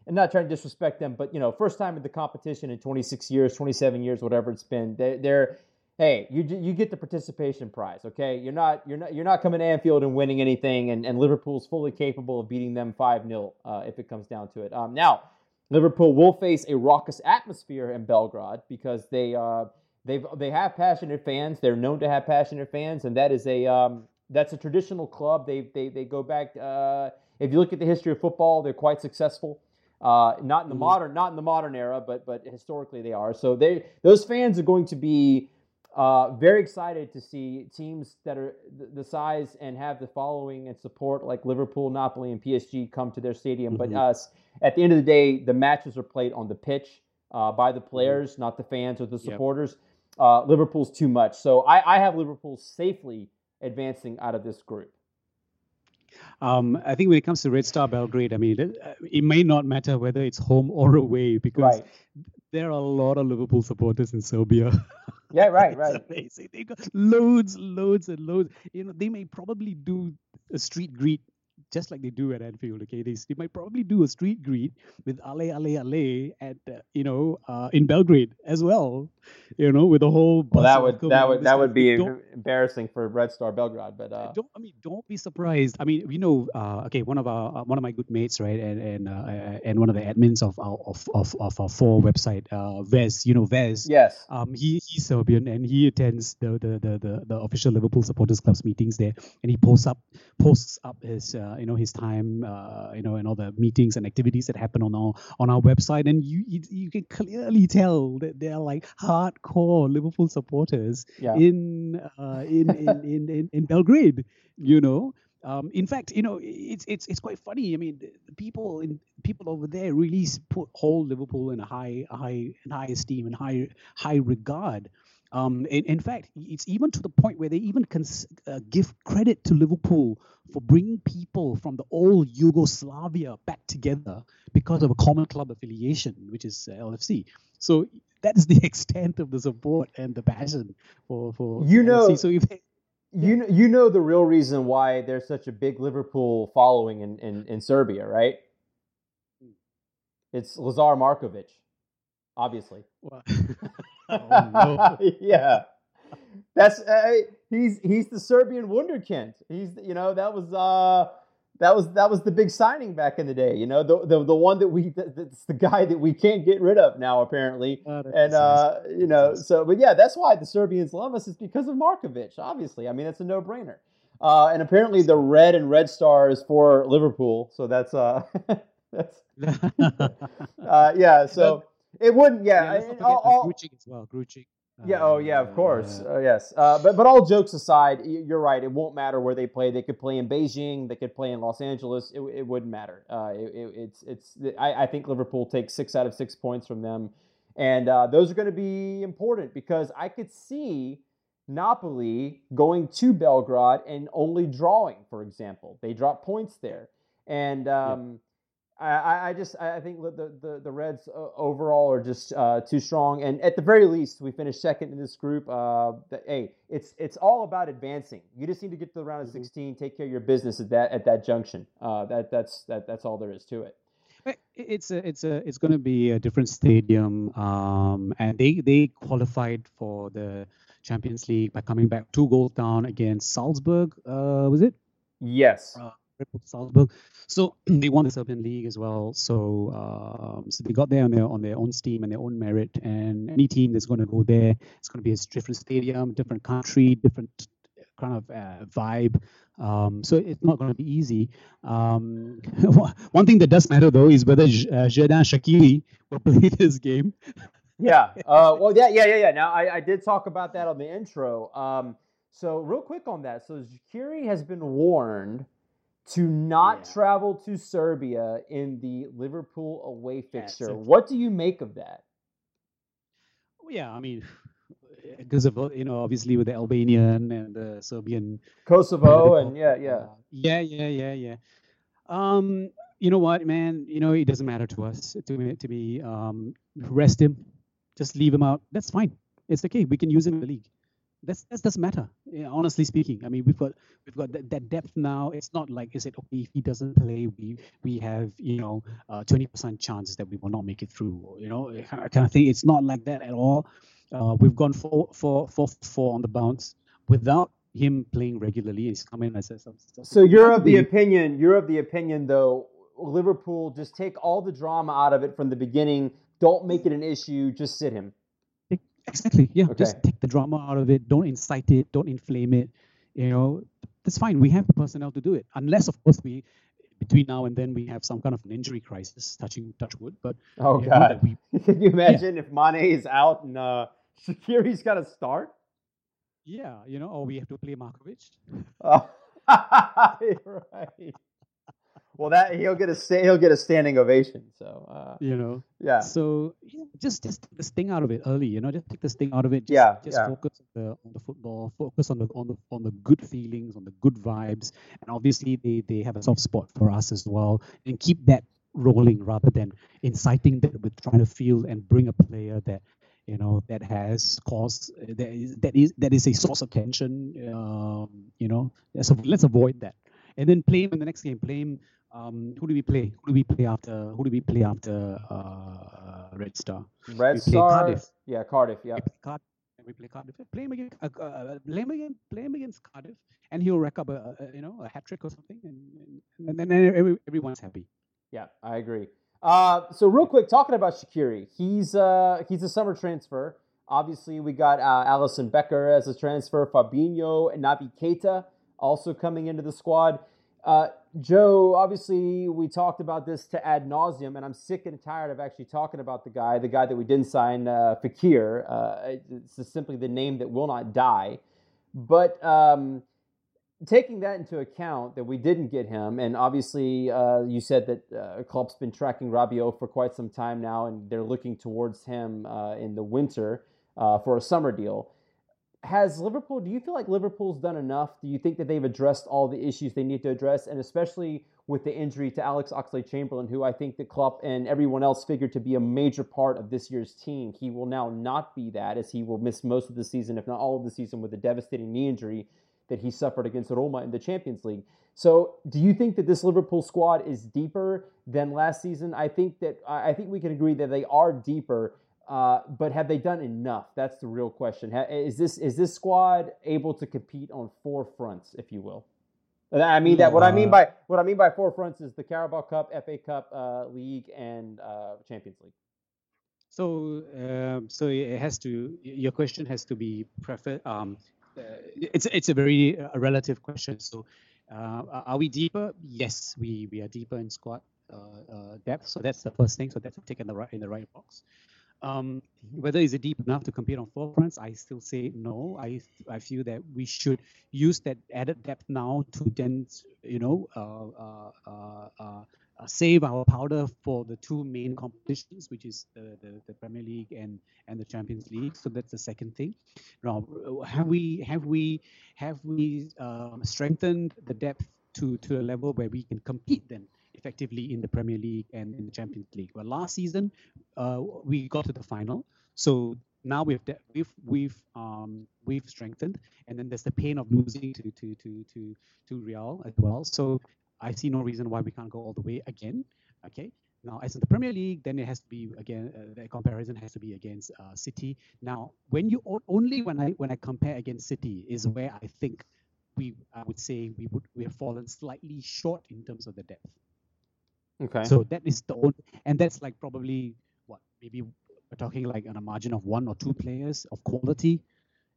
and not trying to disrespect them, but you know, first time in the competition in 26 years, 27 years, whatever it's been. They, they're, hey, you you get the participation prize, okay? You're not you're not you're not coming to Anfield and winning anything, and, and Liverpool's fully capable of beating them five 0 uh, if it comes down to it. Um, now, Liverpool will face a raucous atmosphere in Belgrade because they. Uh, They've they have passionate fans. They're known to have passionate fans, and that is a um, that's a traditional club. They they they go back. Uh, if you look at the history of football, they're quite successful. Uh, not in the mm-hmm. modern not in the modern era, but but historically they are. So they those fans are going to be uh, very excited to see teams that are the size and have the following and support like Liverpool, Napoli, and PSG come to their stadium. Mm-hmm. But us, at the end of the day, the matches are played on the pitch uh, by the mm-hmm. players, mm-hmm. not the fans or the supporters. Yep uh, Liverpool's too much. So I, I have Liverpool safely advancing out of this group. Um, I think when it comes to Red Star Belgrade, I mean, it, it may not matter whether it's home or away because right. there are a lot of Liverpool supporters in Serbia. Yeah, right, right. amazing. They got loads, loads, and loads. You know, they may probably do a street greet just like they do at Anfield. Okay, they, they might probably do a street greet with Ale Ale Ale at uh, you know uh, in Belgrade as well. You know, with a whole. Well, that would that would that would be embarrassing for Red Star Belgrade, but uh... don't I mean don't be surprised. I mean, you know, uh, okay, one of our uh, one of my good mates, right, and and uh, and one of the admins of our of of, of our four website, uh, Vez, you know Vez. Yes. Um, he he's Serbian and he attends the the the the, the official Liverpool supporters clubs meetings there, and he posts up posts up his uh, you know his time uh, you know and all the meetings and activities that happen on our on our website and you you, you can clearly tell that they're like hardcore Liverpool supporters yeah. in, uh, in, in, in, in in Belgrade you know um, in fact, you know, it's it's it's quite funny. I mean, people in people over there really put hold Liverpool in a high high in high esteem and high high regard. Um, in, in, fact, it's even to the point where they even cons- uh, give credit to Liverpool for bringing people from the old Yugoslavia back together because of a common club affiliation, which is uh, LFC. So that's the extent of the support and the passion for for you LFC. know. So if you know, you know the real reason why there's such a big Liverpool following in, in, in Serbia, right? It's Lazar Markovic, obviously. oh, no. yeah, that's uh, he's he's the Serbian wunderkind. He's you know that was uh that was that was the big signing back in the day. You know the the, the one that we that's the guy that we can't get rid of now apparently. Oh, and uh you know so but yeah that's why the Serbians love us is because of Markovic. Obviously, I mean it's a no brainer. Uh, and apparently the red and red star is for Liverpool. So that's uh that's uh, yeah. So it wouldn't. Yeah, yeah all, all, Grujic as well. Yeah. Oh, yeah. Of course. Uh, uh, yes. Uh, but but all jokes aside, you're right. It won't matter where they play. They could play in Beijing. They could play in Los Angeles. It, it wouldn't matter. Uh, it, it, it's it's. I, I think Liverpool takes six out of six points from them, and uh, those are going to be important because I could see Napoli going to Belgrade and only drawing. For example, they drop points there, and. Um, yeah I, I just I think the the, the Reds uh, overall are just uh, too strong, and at the very least, we finished second in this group. Uh, hey, it's it's all about advancing. You just need to get to the round of mm-hmm. 16, take care of your business at that at that junction. Uh, that that's that that's all there is to it. It's a it's a it's going to be a different stadium, um, and they they qualified for the Champions League by coming back two goals down against Salzburg. Uh, was it? Yes. Uh, Salzburg. So they won the Serbian League as well. So um, so they got there on their on their own steam and their own merit. And any team that's going to go there, it's going to be a different stadium, different country, different kind of uh, vibe. Um, so it's not going to be easy. Um, one thing that does matter though is whether uh, Xherdan Shaqiri will play this game. yeah. Uh, well, yeah, yeah, yeah, yeah. Now I, I did talk about that on the intro. Um, so real quick on that. So Shaqiri has been warned to not yeah. travel to Serbia in the Liverpool away fixture. Yeah, what do you make of that? Yeah, I mean, because of you know obviously with the Albanian and the Serbian, Kosovo, and yeah, yeah, yeah, yeah, yeah, yeah. Um, you know what, man? You know it doesn't matter to us to me. To me, um, rest him, just leave him out. That's fine. It's okay. We can use him in the league. That's that doesn't matter. Yeah, honestly speaking, I mean, we've got we've got that, that depth now. It's not like is it okay if he doesn't play, we we have you know uh, twenty uh, percent chances that we will not make it through. You know, kind of thing. It's not like that at all. Uh, we've gone four, four, four, four on the bounce without him playing regularly. He's coming as a So you're of the opinion. You're of the opinion though. Liverpool just take all the drama out of it from the beginning. Don't make it an issue. Just sit him. Exactly. Yeah. Okay. Just take the drama out of it. Don't incite it. Don't inflame it. You know, that's fine. We have the personnel to do it. Unless, of course, we between now and then we have some kind of an injury crisis. Touching touch wood. But oh god, we, can you imagine yeah. if Mane is out and uh, Shaqiri's got to start? Yeah, you know, or we have to play Markovic. Oh, right well, that he'll get a he'll get a standing ovation. So uh, you know, yeah. So yeah, just just take the sting out of it early. You know, just take the sting out of it. Just, yeah, just yeah. focus on the on the football. Focus on the on the on the good feelings, on the good vibes, and obviously they they have a soft spot for us as well. And keep that rolling rather than inciting that with trying to feel and bring a player that you know that has caused that is that is that is a source of tension. Um, you know, so let's avoid that and then play him in the next game. Play him um, who do we play? Who do we play after? Who do we play after uh, Red Star? Red Star. Cardiff. Yeah, Cardiff. Yeah. We play Cardiff. We play Cardiff. Play him against. Uh, uh, play him against. Play him against Cardiff, and he'll rack up a, a you know a hat trick or something, and and, and then every, everyone's happy. Yeah, I agree. Uh, so real quick, talking about Shaqiri, he's uh he's a summer transfer. Obviously, we got uh, Alisson Becker as a transfer. Fabinho and Naby Keita also coming into the squad. Uh, Joe, obviously, we talked about this to ad nauseum, and I'm sick and tired of actually talking about the guy, the guy that we didn't sign, uh, Fekir. Uh, it's simply the name that will not die. But um, taking that into account, that we didn't get him, and obviously, uh, you said that uh, Klopp's been tracking Rabiot for quite some time now, and they're looking towards him uh, in the winter uh, for a summer deal has Liverpool, do you feel like Liverpool's done enough? Do you think that they've addressed all the issues they need to address? And especially with the injury to Alex Oxlade Chamberlain, who I think the club and everyone else figured to be a major part of this year's team. He will now not be that, as he will miss most of the season, if not all of the season, with a devastating knee injury that he suffered against Roma in the Champions League. So, do you think that this Liverpool squad is deeper than last season? I think that I think we can agree that they are deeper. Uh, but have they done enough? That's the real question. Is this is this squad able to compete on four fronts, if you will? I mean that. What I mean by what I mean by four fronts is the Carabao Cup, FA Cup, uh, League, and uh, Champions League. So, um, so it has to. Your question has to be prefer. Um, uh, it's it's a very uh, relative question. So, are we deeper? Yes, we we are deeper in squad depth. So that's the first thing. So that's a tick in the right in the right box. Um, whether is it deep enough to compete on four fronts, I still say no. I I feel that we should use that added depth now to then you know uh, uh, uh, uh, save our powder for the two main competitions, which is the, the, the, Premier League and and the Champions League. So that's the second thing. Now, have we have we have we um, strengthened the depth to to a level where we can compete then? Effectively in the Premier League and in the Champions League. Well, last season uh, we got to the final, so now we've de- we've we've um, we've strengthened, and then there's the pain of losing to to to to to Real as well. So I see no reason why we can't go all the way again. Okay. Now, as in the Premier League, then it has to be again. Uh, the comparison has to be against uh, City. Now, when you only when I when I compare against City is where I think we I would say we would we have fallen slightly short in terms of the depth. Okay. So that is the only, and that's like probably what maybe we're talking like on a margin of one or two players of quality,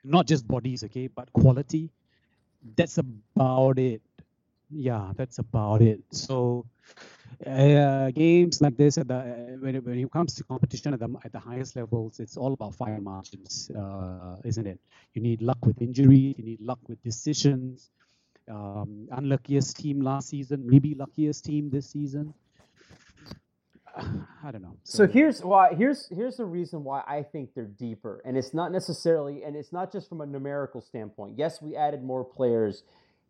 not just bodies, okay, but quality. That's about it. Yeah, that's about it. So uh, games like this at the when, it, when it comes to competition at the at the highest levels, it's all about fire margins, uh, isn't it? You need luck with injury. You need luck with decisions. Um, unluckiest team last season, maybe luckiest team this season. I don't know. So, so, here's why. Here's here's the reason why I think they're deeper, and it's not necessarily, and it's not just from a numerical standpoint. Yes, we added more players,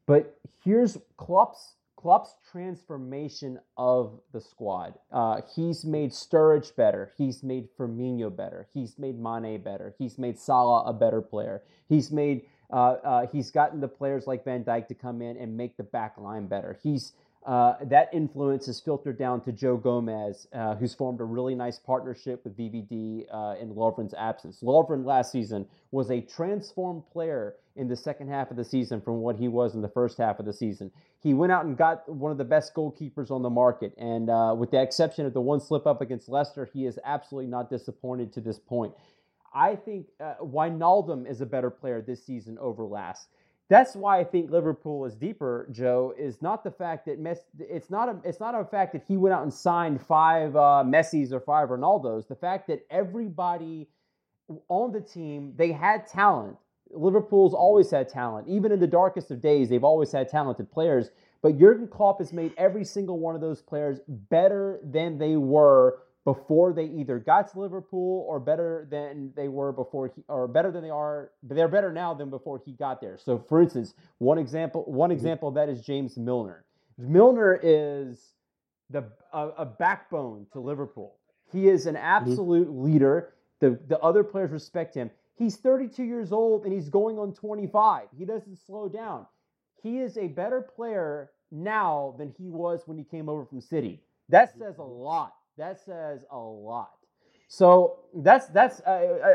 but here's Klopp's Klopp's transformation of the squad. Uh, he's made Sturridge better. He's made Firmino better. He's made Mane better. He's made Salah a better player. He's made uh, uh, he's gotten the players like Van Dijk to come in and make the back line better. He's uh, that influence is filtered down to Joe Gomez, uh, who's formed a really nice partnership with VVD uh, in Lovren's absence. Lovren last season was a transformed player in the second half of the season from what he was in the first half of the season. He went out and got one of the best goalkeepers on the market, and uh, with the exception of the one slip up against Leicester, he is absolutely not disappointed to this point. I think uh, Wijnaldum is a better player this season over last that's why I think Liverpool is deeper. Joe is not the fact that Messi. It's not a. It's not a fact that he went out and signed five uh, Messi's or five Ronaldos. The fact that everybody on the team they had talent. Liverpool's always had talent. Even in the darkest of days, they've always had talented players. But Jurgen Klopp has made every single one of those players better than they were before they either got to Liverpool or better than they were before he, or better than they are they're better now than before he got there. So for instance, one example one mm-hmm. example of that is James Milner. Milner is the a, a backbone to Liverpool. He is an mm-hmm. absolute mm-hmm. leader. The the other players respect him. He's 32 years old and he's going on 25. He doesn't slow down. He is a better player now than he was when he came over from City. That says a lot that says a lot. So that's that's. Uh,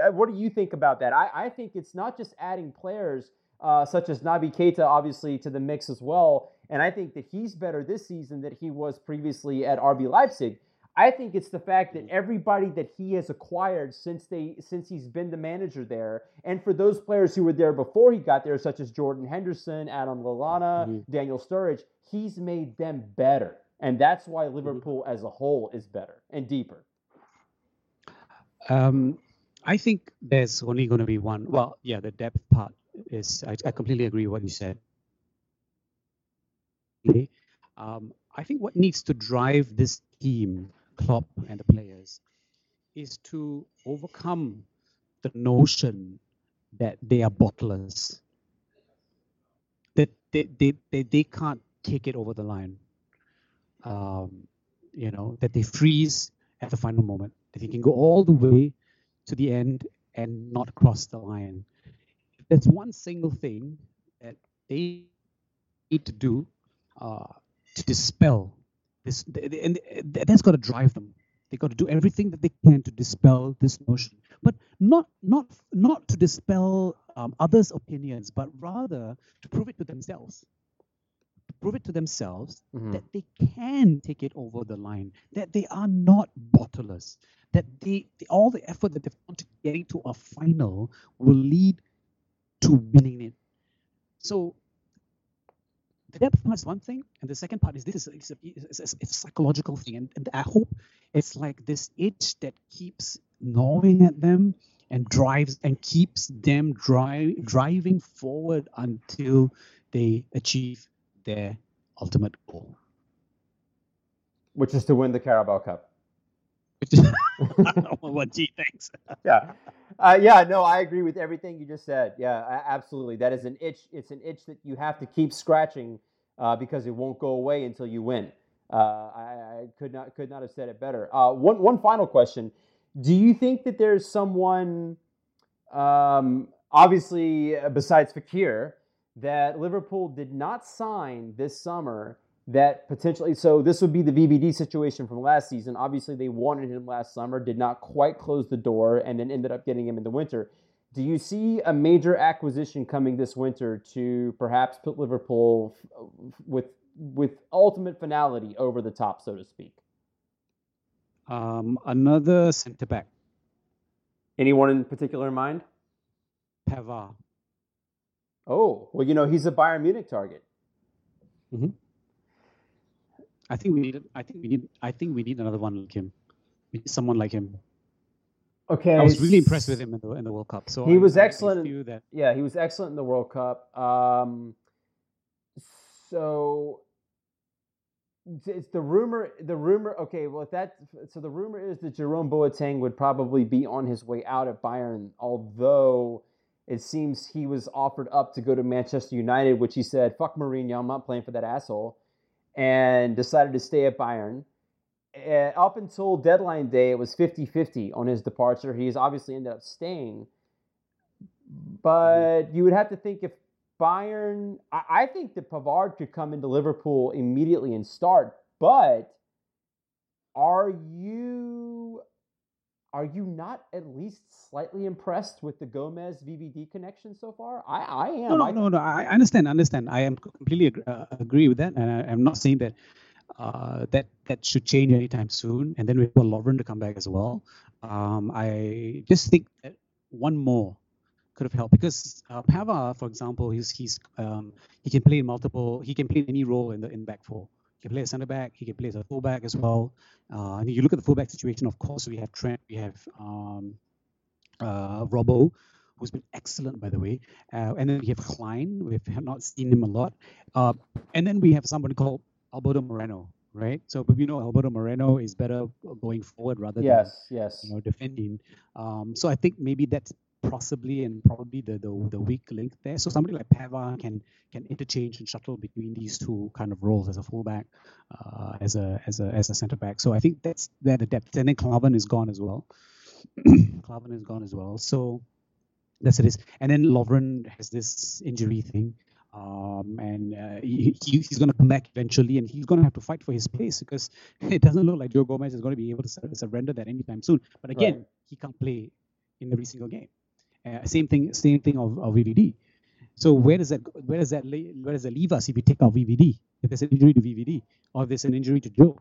uh, what do you think about that? I, I think it's not just adding players uh, such as Naby Keita, obviously, to the mix as well. And I think that he's better this season than he was previously at RB Leipzig. I think it's the fact that everybody that he has acquired since they since he's been the manager there, and for those players who were there before he got there, such as Jordan Henderson, Adam Lallana, mm-hmm. Daniel Sturridge, he's made them better. And that's why mm-hmm. Liverpool as a whole is better and deeper. Um, I think there's only going to be one. Well, yeah, the depth part is, I, I completely agree with what you said. Um, I think what needs to drive this team, Klopp and the players, is to overcome the notion that they are bottlers, that they, they, they, they can't take it over the line um, you know, that they freeze at the final moment, that they can go all the way to the end and not cross the line. That's one single thing that they need to do uh, to dispel this, and that's got to drive them. They got to do everything that they can to dispel this notion, but not not not to dispel um, others' opinions, but rather to prove it to themselves prove it to themselves mm-hmm. that they can take it over the line, that they are not bottlers, that they, all the effort that they've put to getting to a final will lead to winning it. So the depth part is one thing, and the second part is this is it's a, it's a, it's a psychological thing, and, and I hope it's like this itch that keeps gnawing at them and drives and keeps them drive, driving forward until they achieve their ultimate goal, which is to win the Carabao Cup. well, gee, thanks. yeah, uh, yeah. No, I agree with everything you just said. Yeah, absolutely. That is an itch. It's an itch that you have to keep scratching uh, because it won't go away until you win. Uh, I, I, could not could not have said it better. Uh, one one final question: Do you think that there's someone, um, obviously besides Fekir, that Liverpool did not sign this summer that potentially so this would be the VVD situation from last season. Obviously they wanted him last summer, did not quite close the door and then ended up getting him in the winter. Do you see a major acquisition coming this winter to perhaps put Liverpool with with ultimate finality over the top so to speak? Um, another centre back. Anyone in particular in mind? Pavard. Oh, well, you know, he's a Bayern Munich target. Mm-hmm. I think we need. I think we need. I think we need another one like him. Someone like him. Okay. I was really impressed with him in the in the World Cup. So he I, was excellent. Yeah, he was excellent in the World Cup. Um, so it's the rumor. The rumor. Okay, well, that so the rumor is that Jerome Boateng would probably be on his way out at Bayern, although it seems he was offered up to go to Manchester United, which he said, "Fuck Mourinho, I'm not playing for that asshole." and decided to stay at Bayern. Uh, up until deadline day, it was 50 50 on his departure. He's obviously ended up staying. But you would have to think if Bayern, I think that Pavard could come into Liverpool immediately and start. But are you are you not at least slightly impressed with the Gomez VVD connection so far? I, I am. No, no, I, no, no. I understand, understand. I am completely agree, uh, agree with that, and I, am not saying that uh, that that should change anytime soon. And then we want Lovren to come back as well. Um, I just think that one more could have helped because uh, Pavard, for example, he's he's um, he can play multiple. He can play any role in the in back four. He can play as a centre back. He can play as a fullback as well. Uh, and you look at the fullback situation. Of course, we have Trent. We have um, uh, Robbo, who's been excellent, by the way. Uh, and then we have Klein. We have not seen him a lot. Uh, and then we have somebody called Alberto Moreno, right? So, but we know Alberto Moreno is better going forward rather yes, than yes. you know defending. Um, so I think maybe that's possibly and probably the, the, the weak link there. So somebody like Pavard can can interchange and shuttle between these two kind of roles as a fullback, uh, as a as a as a centre back. So I think that's there the depth. And then Klavan is gone as well. Klavan is gone as well. So that's it is. And then Lovren has this injury thing. Um, and uh, he, he's going to come back eventually, and he's going to have to fight for his place because it doesn't look like Joe Gomez is going to be able to surrender that anytime soon. But again, right. he can't play in every single game. Uh, same thing, same thing of, of VVD. So where does that where does that where does that leave us if we take out VVD? If there's an injury to VVD or there's an injury to Joe,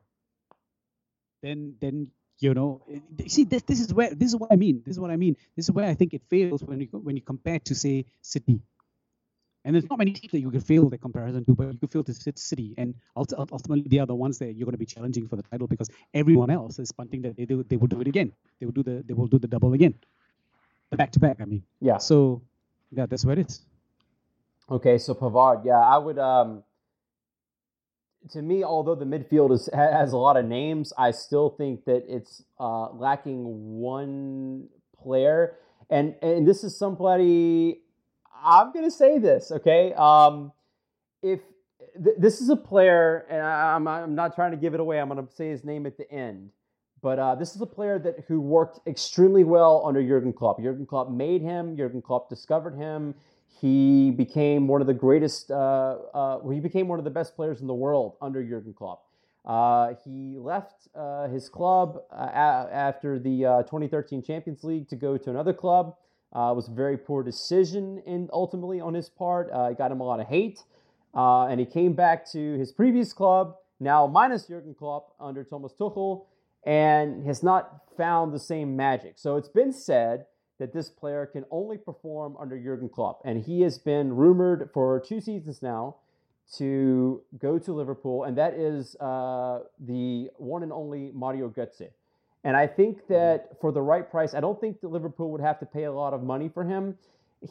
then then you know see this this is where this is what I mean. This is what I mean. This is where I think it fails when you when you compare to say City. And there's not many teams that you can fail the comparison to, but you can fail to City, and ultimately they are the ones that you're going to be challenging for the title because everyone else is punting that they do they will do it again. They will do the they will do the double again the back to back. I mean, yeah. So yeah, that's what it is. Okay, so Pavard, yeah, I would. um To me, although the midfield is has a lot of names, I still think that it's uh, lacking one player, and and this is somebody. I'm gonna say this, okay? Um, if th- this is a player, and I, I'm I'm not trying to give it away, I'm gonna say his name at the end but uh, this is a player that who worked extremely well under Jurgen Klopp. Jurgen Klopp made him. Jurgen Klopp discovered him. He became one of the greatest. Uh, uh, he became one of the best players in the world under Jurgen Klopp. Uh, he left uh, his club uh, a- after the 2013 Champions League to go to another club. it was a very poor decision in ultimately on his part. it got him a lot of hate, and he came back to his previous club now minus Jurgen Klopp under Thomas Tuchel and has not found the same magic. So it's been said that this player can only perform under Jurgen Klopp, and he has been rumored for two seasons now to go to Liverpool, and that is uh, the one and only Mario Götze. And I think that for the right price, I don't think that Liverpool would have to pay a lot of money for him.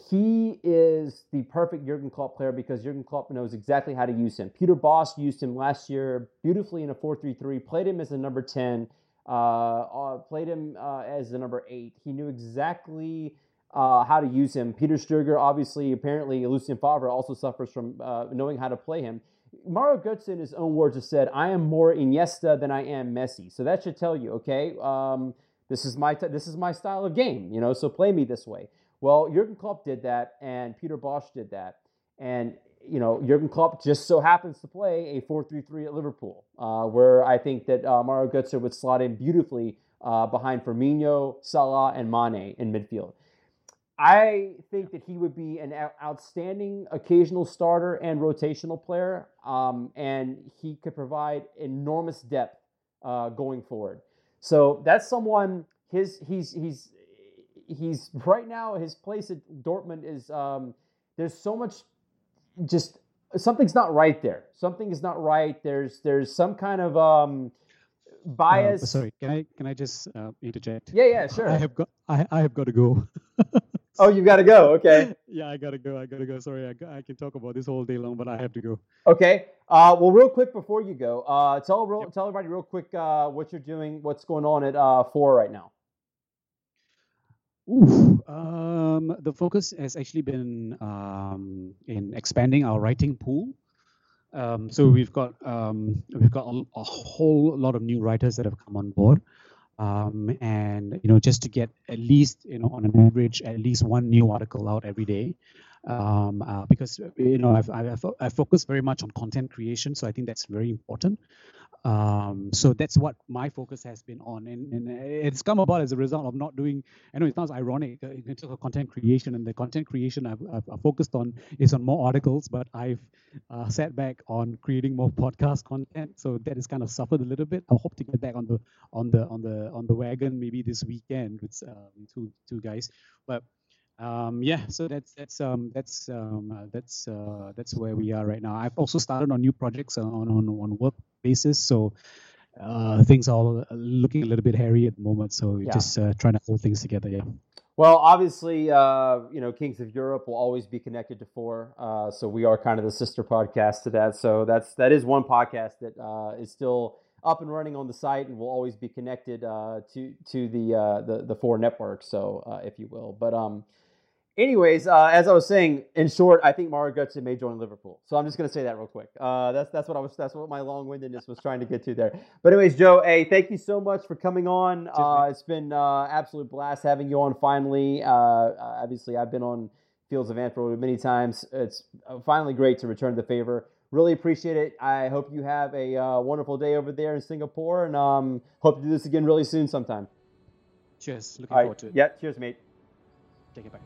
He is the perfect Jurgen Klopp player because Jurgen Klopp knows exactly how to use him. Peter Bosz used him last year beautifully in a 4 3 3, played him as a number 10, uh, uh, played him uh, as the number eight. He knew exactly uh, how to use him. Peter Stöger, obviously, apparently, Lucien Favre also suffers from uh, knowing how to play him. Mario Götze, in his own words, has said, "I am more Iniesta than I am Messi." So that should tell you, okay, um, this is my t- this is my style of game, you know. So play me this way. Well, Jurgen Klopp did that, and Peter Bosz did that, and you know, Jurgen Klopp just so happens to play a 4-3-3 at Liverpool, uh, where I think that uh, Mario Götze would slot in beautifully uh, behind Firmino, Salah, and Mane in midfield. I think that he would be an outstanding occasional starter and rotational player, um, and he could provide enormous depth uh, going forward. So that's someone. His he's he's he's right now his place at Dortmund is um, there's so much just something's not right there. Something is not right. There's there's some kind of um, bias. Uh, sorry, can I can I just uh, interject? Yeah, yeah, sure. I have got I, I have got to go. oh, you've got to go. Okay. yeah, I gotta go. I gotta go. Sorry, I, I can talk about this whole day long, but I have to go. Okay. Uh, well, real quick before you go, uh, tell real, yep. tell everybody real quick uh, what you're doing, what's going on at uh, four right now. Ooh, um, the focus has actually been um, in expanding our writing pool. Um, so we've got um, we've got a, a, whole lot of new writers that have come on board, um, and you know just to get at least you know on an average at least one new article out every day, um, uh, because you know I've, I've, I've focused very much on content creation, so I think that's very important. Um, so that's what my focus has been on, and, and it's come about as a result of not doing. I know it sounds ironic uh, in terms of content creation, and the content creation I've, I've, focused on is on more articles, but I've uh, sat back on creating more podcast content. So that has kind of suffered a little bit. I hope to get back on the on the on the on the wagon maybe this weekend with uh, two two guys, but um, yeah, so that's that's um, that's um, uh, that's uh, that's where we are right now. I've also started on new projects on on on work basis, so uh, things are all looking a little bit hairy at the moment. So yeah. just uh, trying to hold things together. Yeah. Well, obviously, uh, you know, Kings of Europe will always be connected to Four, uh, so we are kind of the sister podcast to that. So that's that is one podcast that is still up and running on the site and will always be connected to to the the the Four network. So, if you will, but um anyways, uh, as I was saying, in short, I think Mario Götze may join Liverpool. So I'm just going to say that real quick. Uh, that's that's what I was. That's what my long-windedness was trying to get to there. But anyways, Joe, hey, thank you so much for coming on. Uh, it's been uh, absolute blast having you on. Finally, uh, uh, obviously, I've been on Fields of Anfield many times. It's finally great to return the favor. Really appreciate it. I hope you have a wonderful day over there in Singapore, and um, hope to do this again really soon sometime. Cheers. Looking forward to it. Yeah. Cheers, mate. Take it back.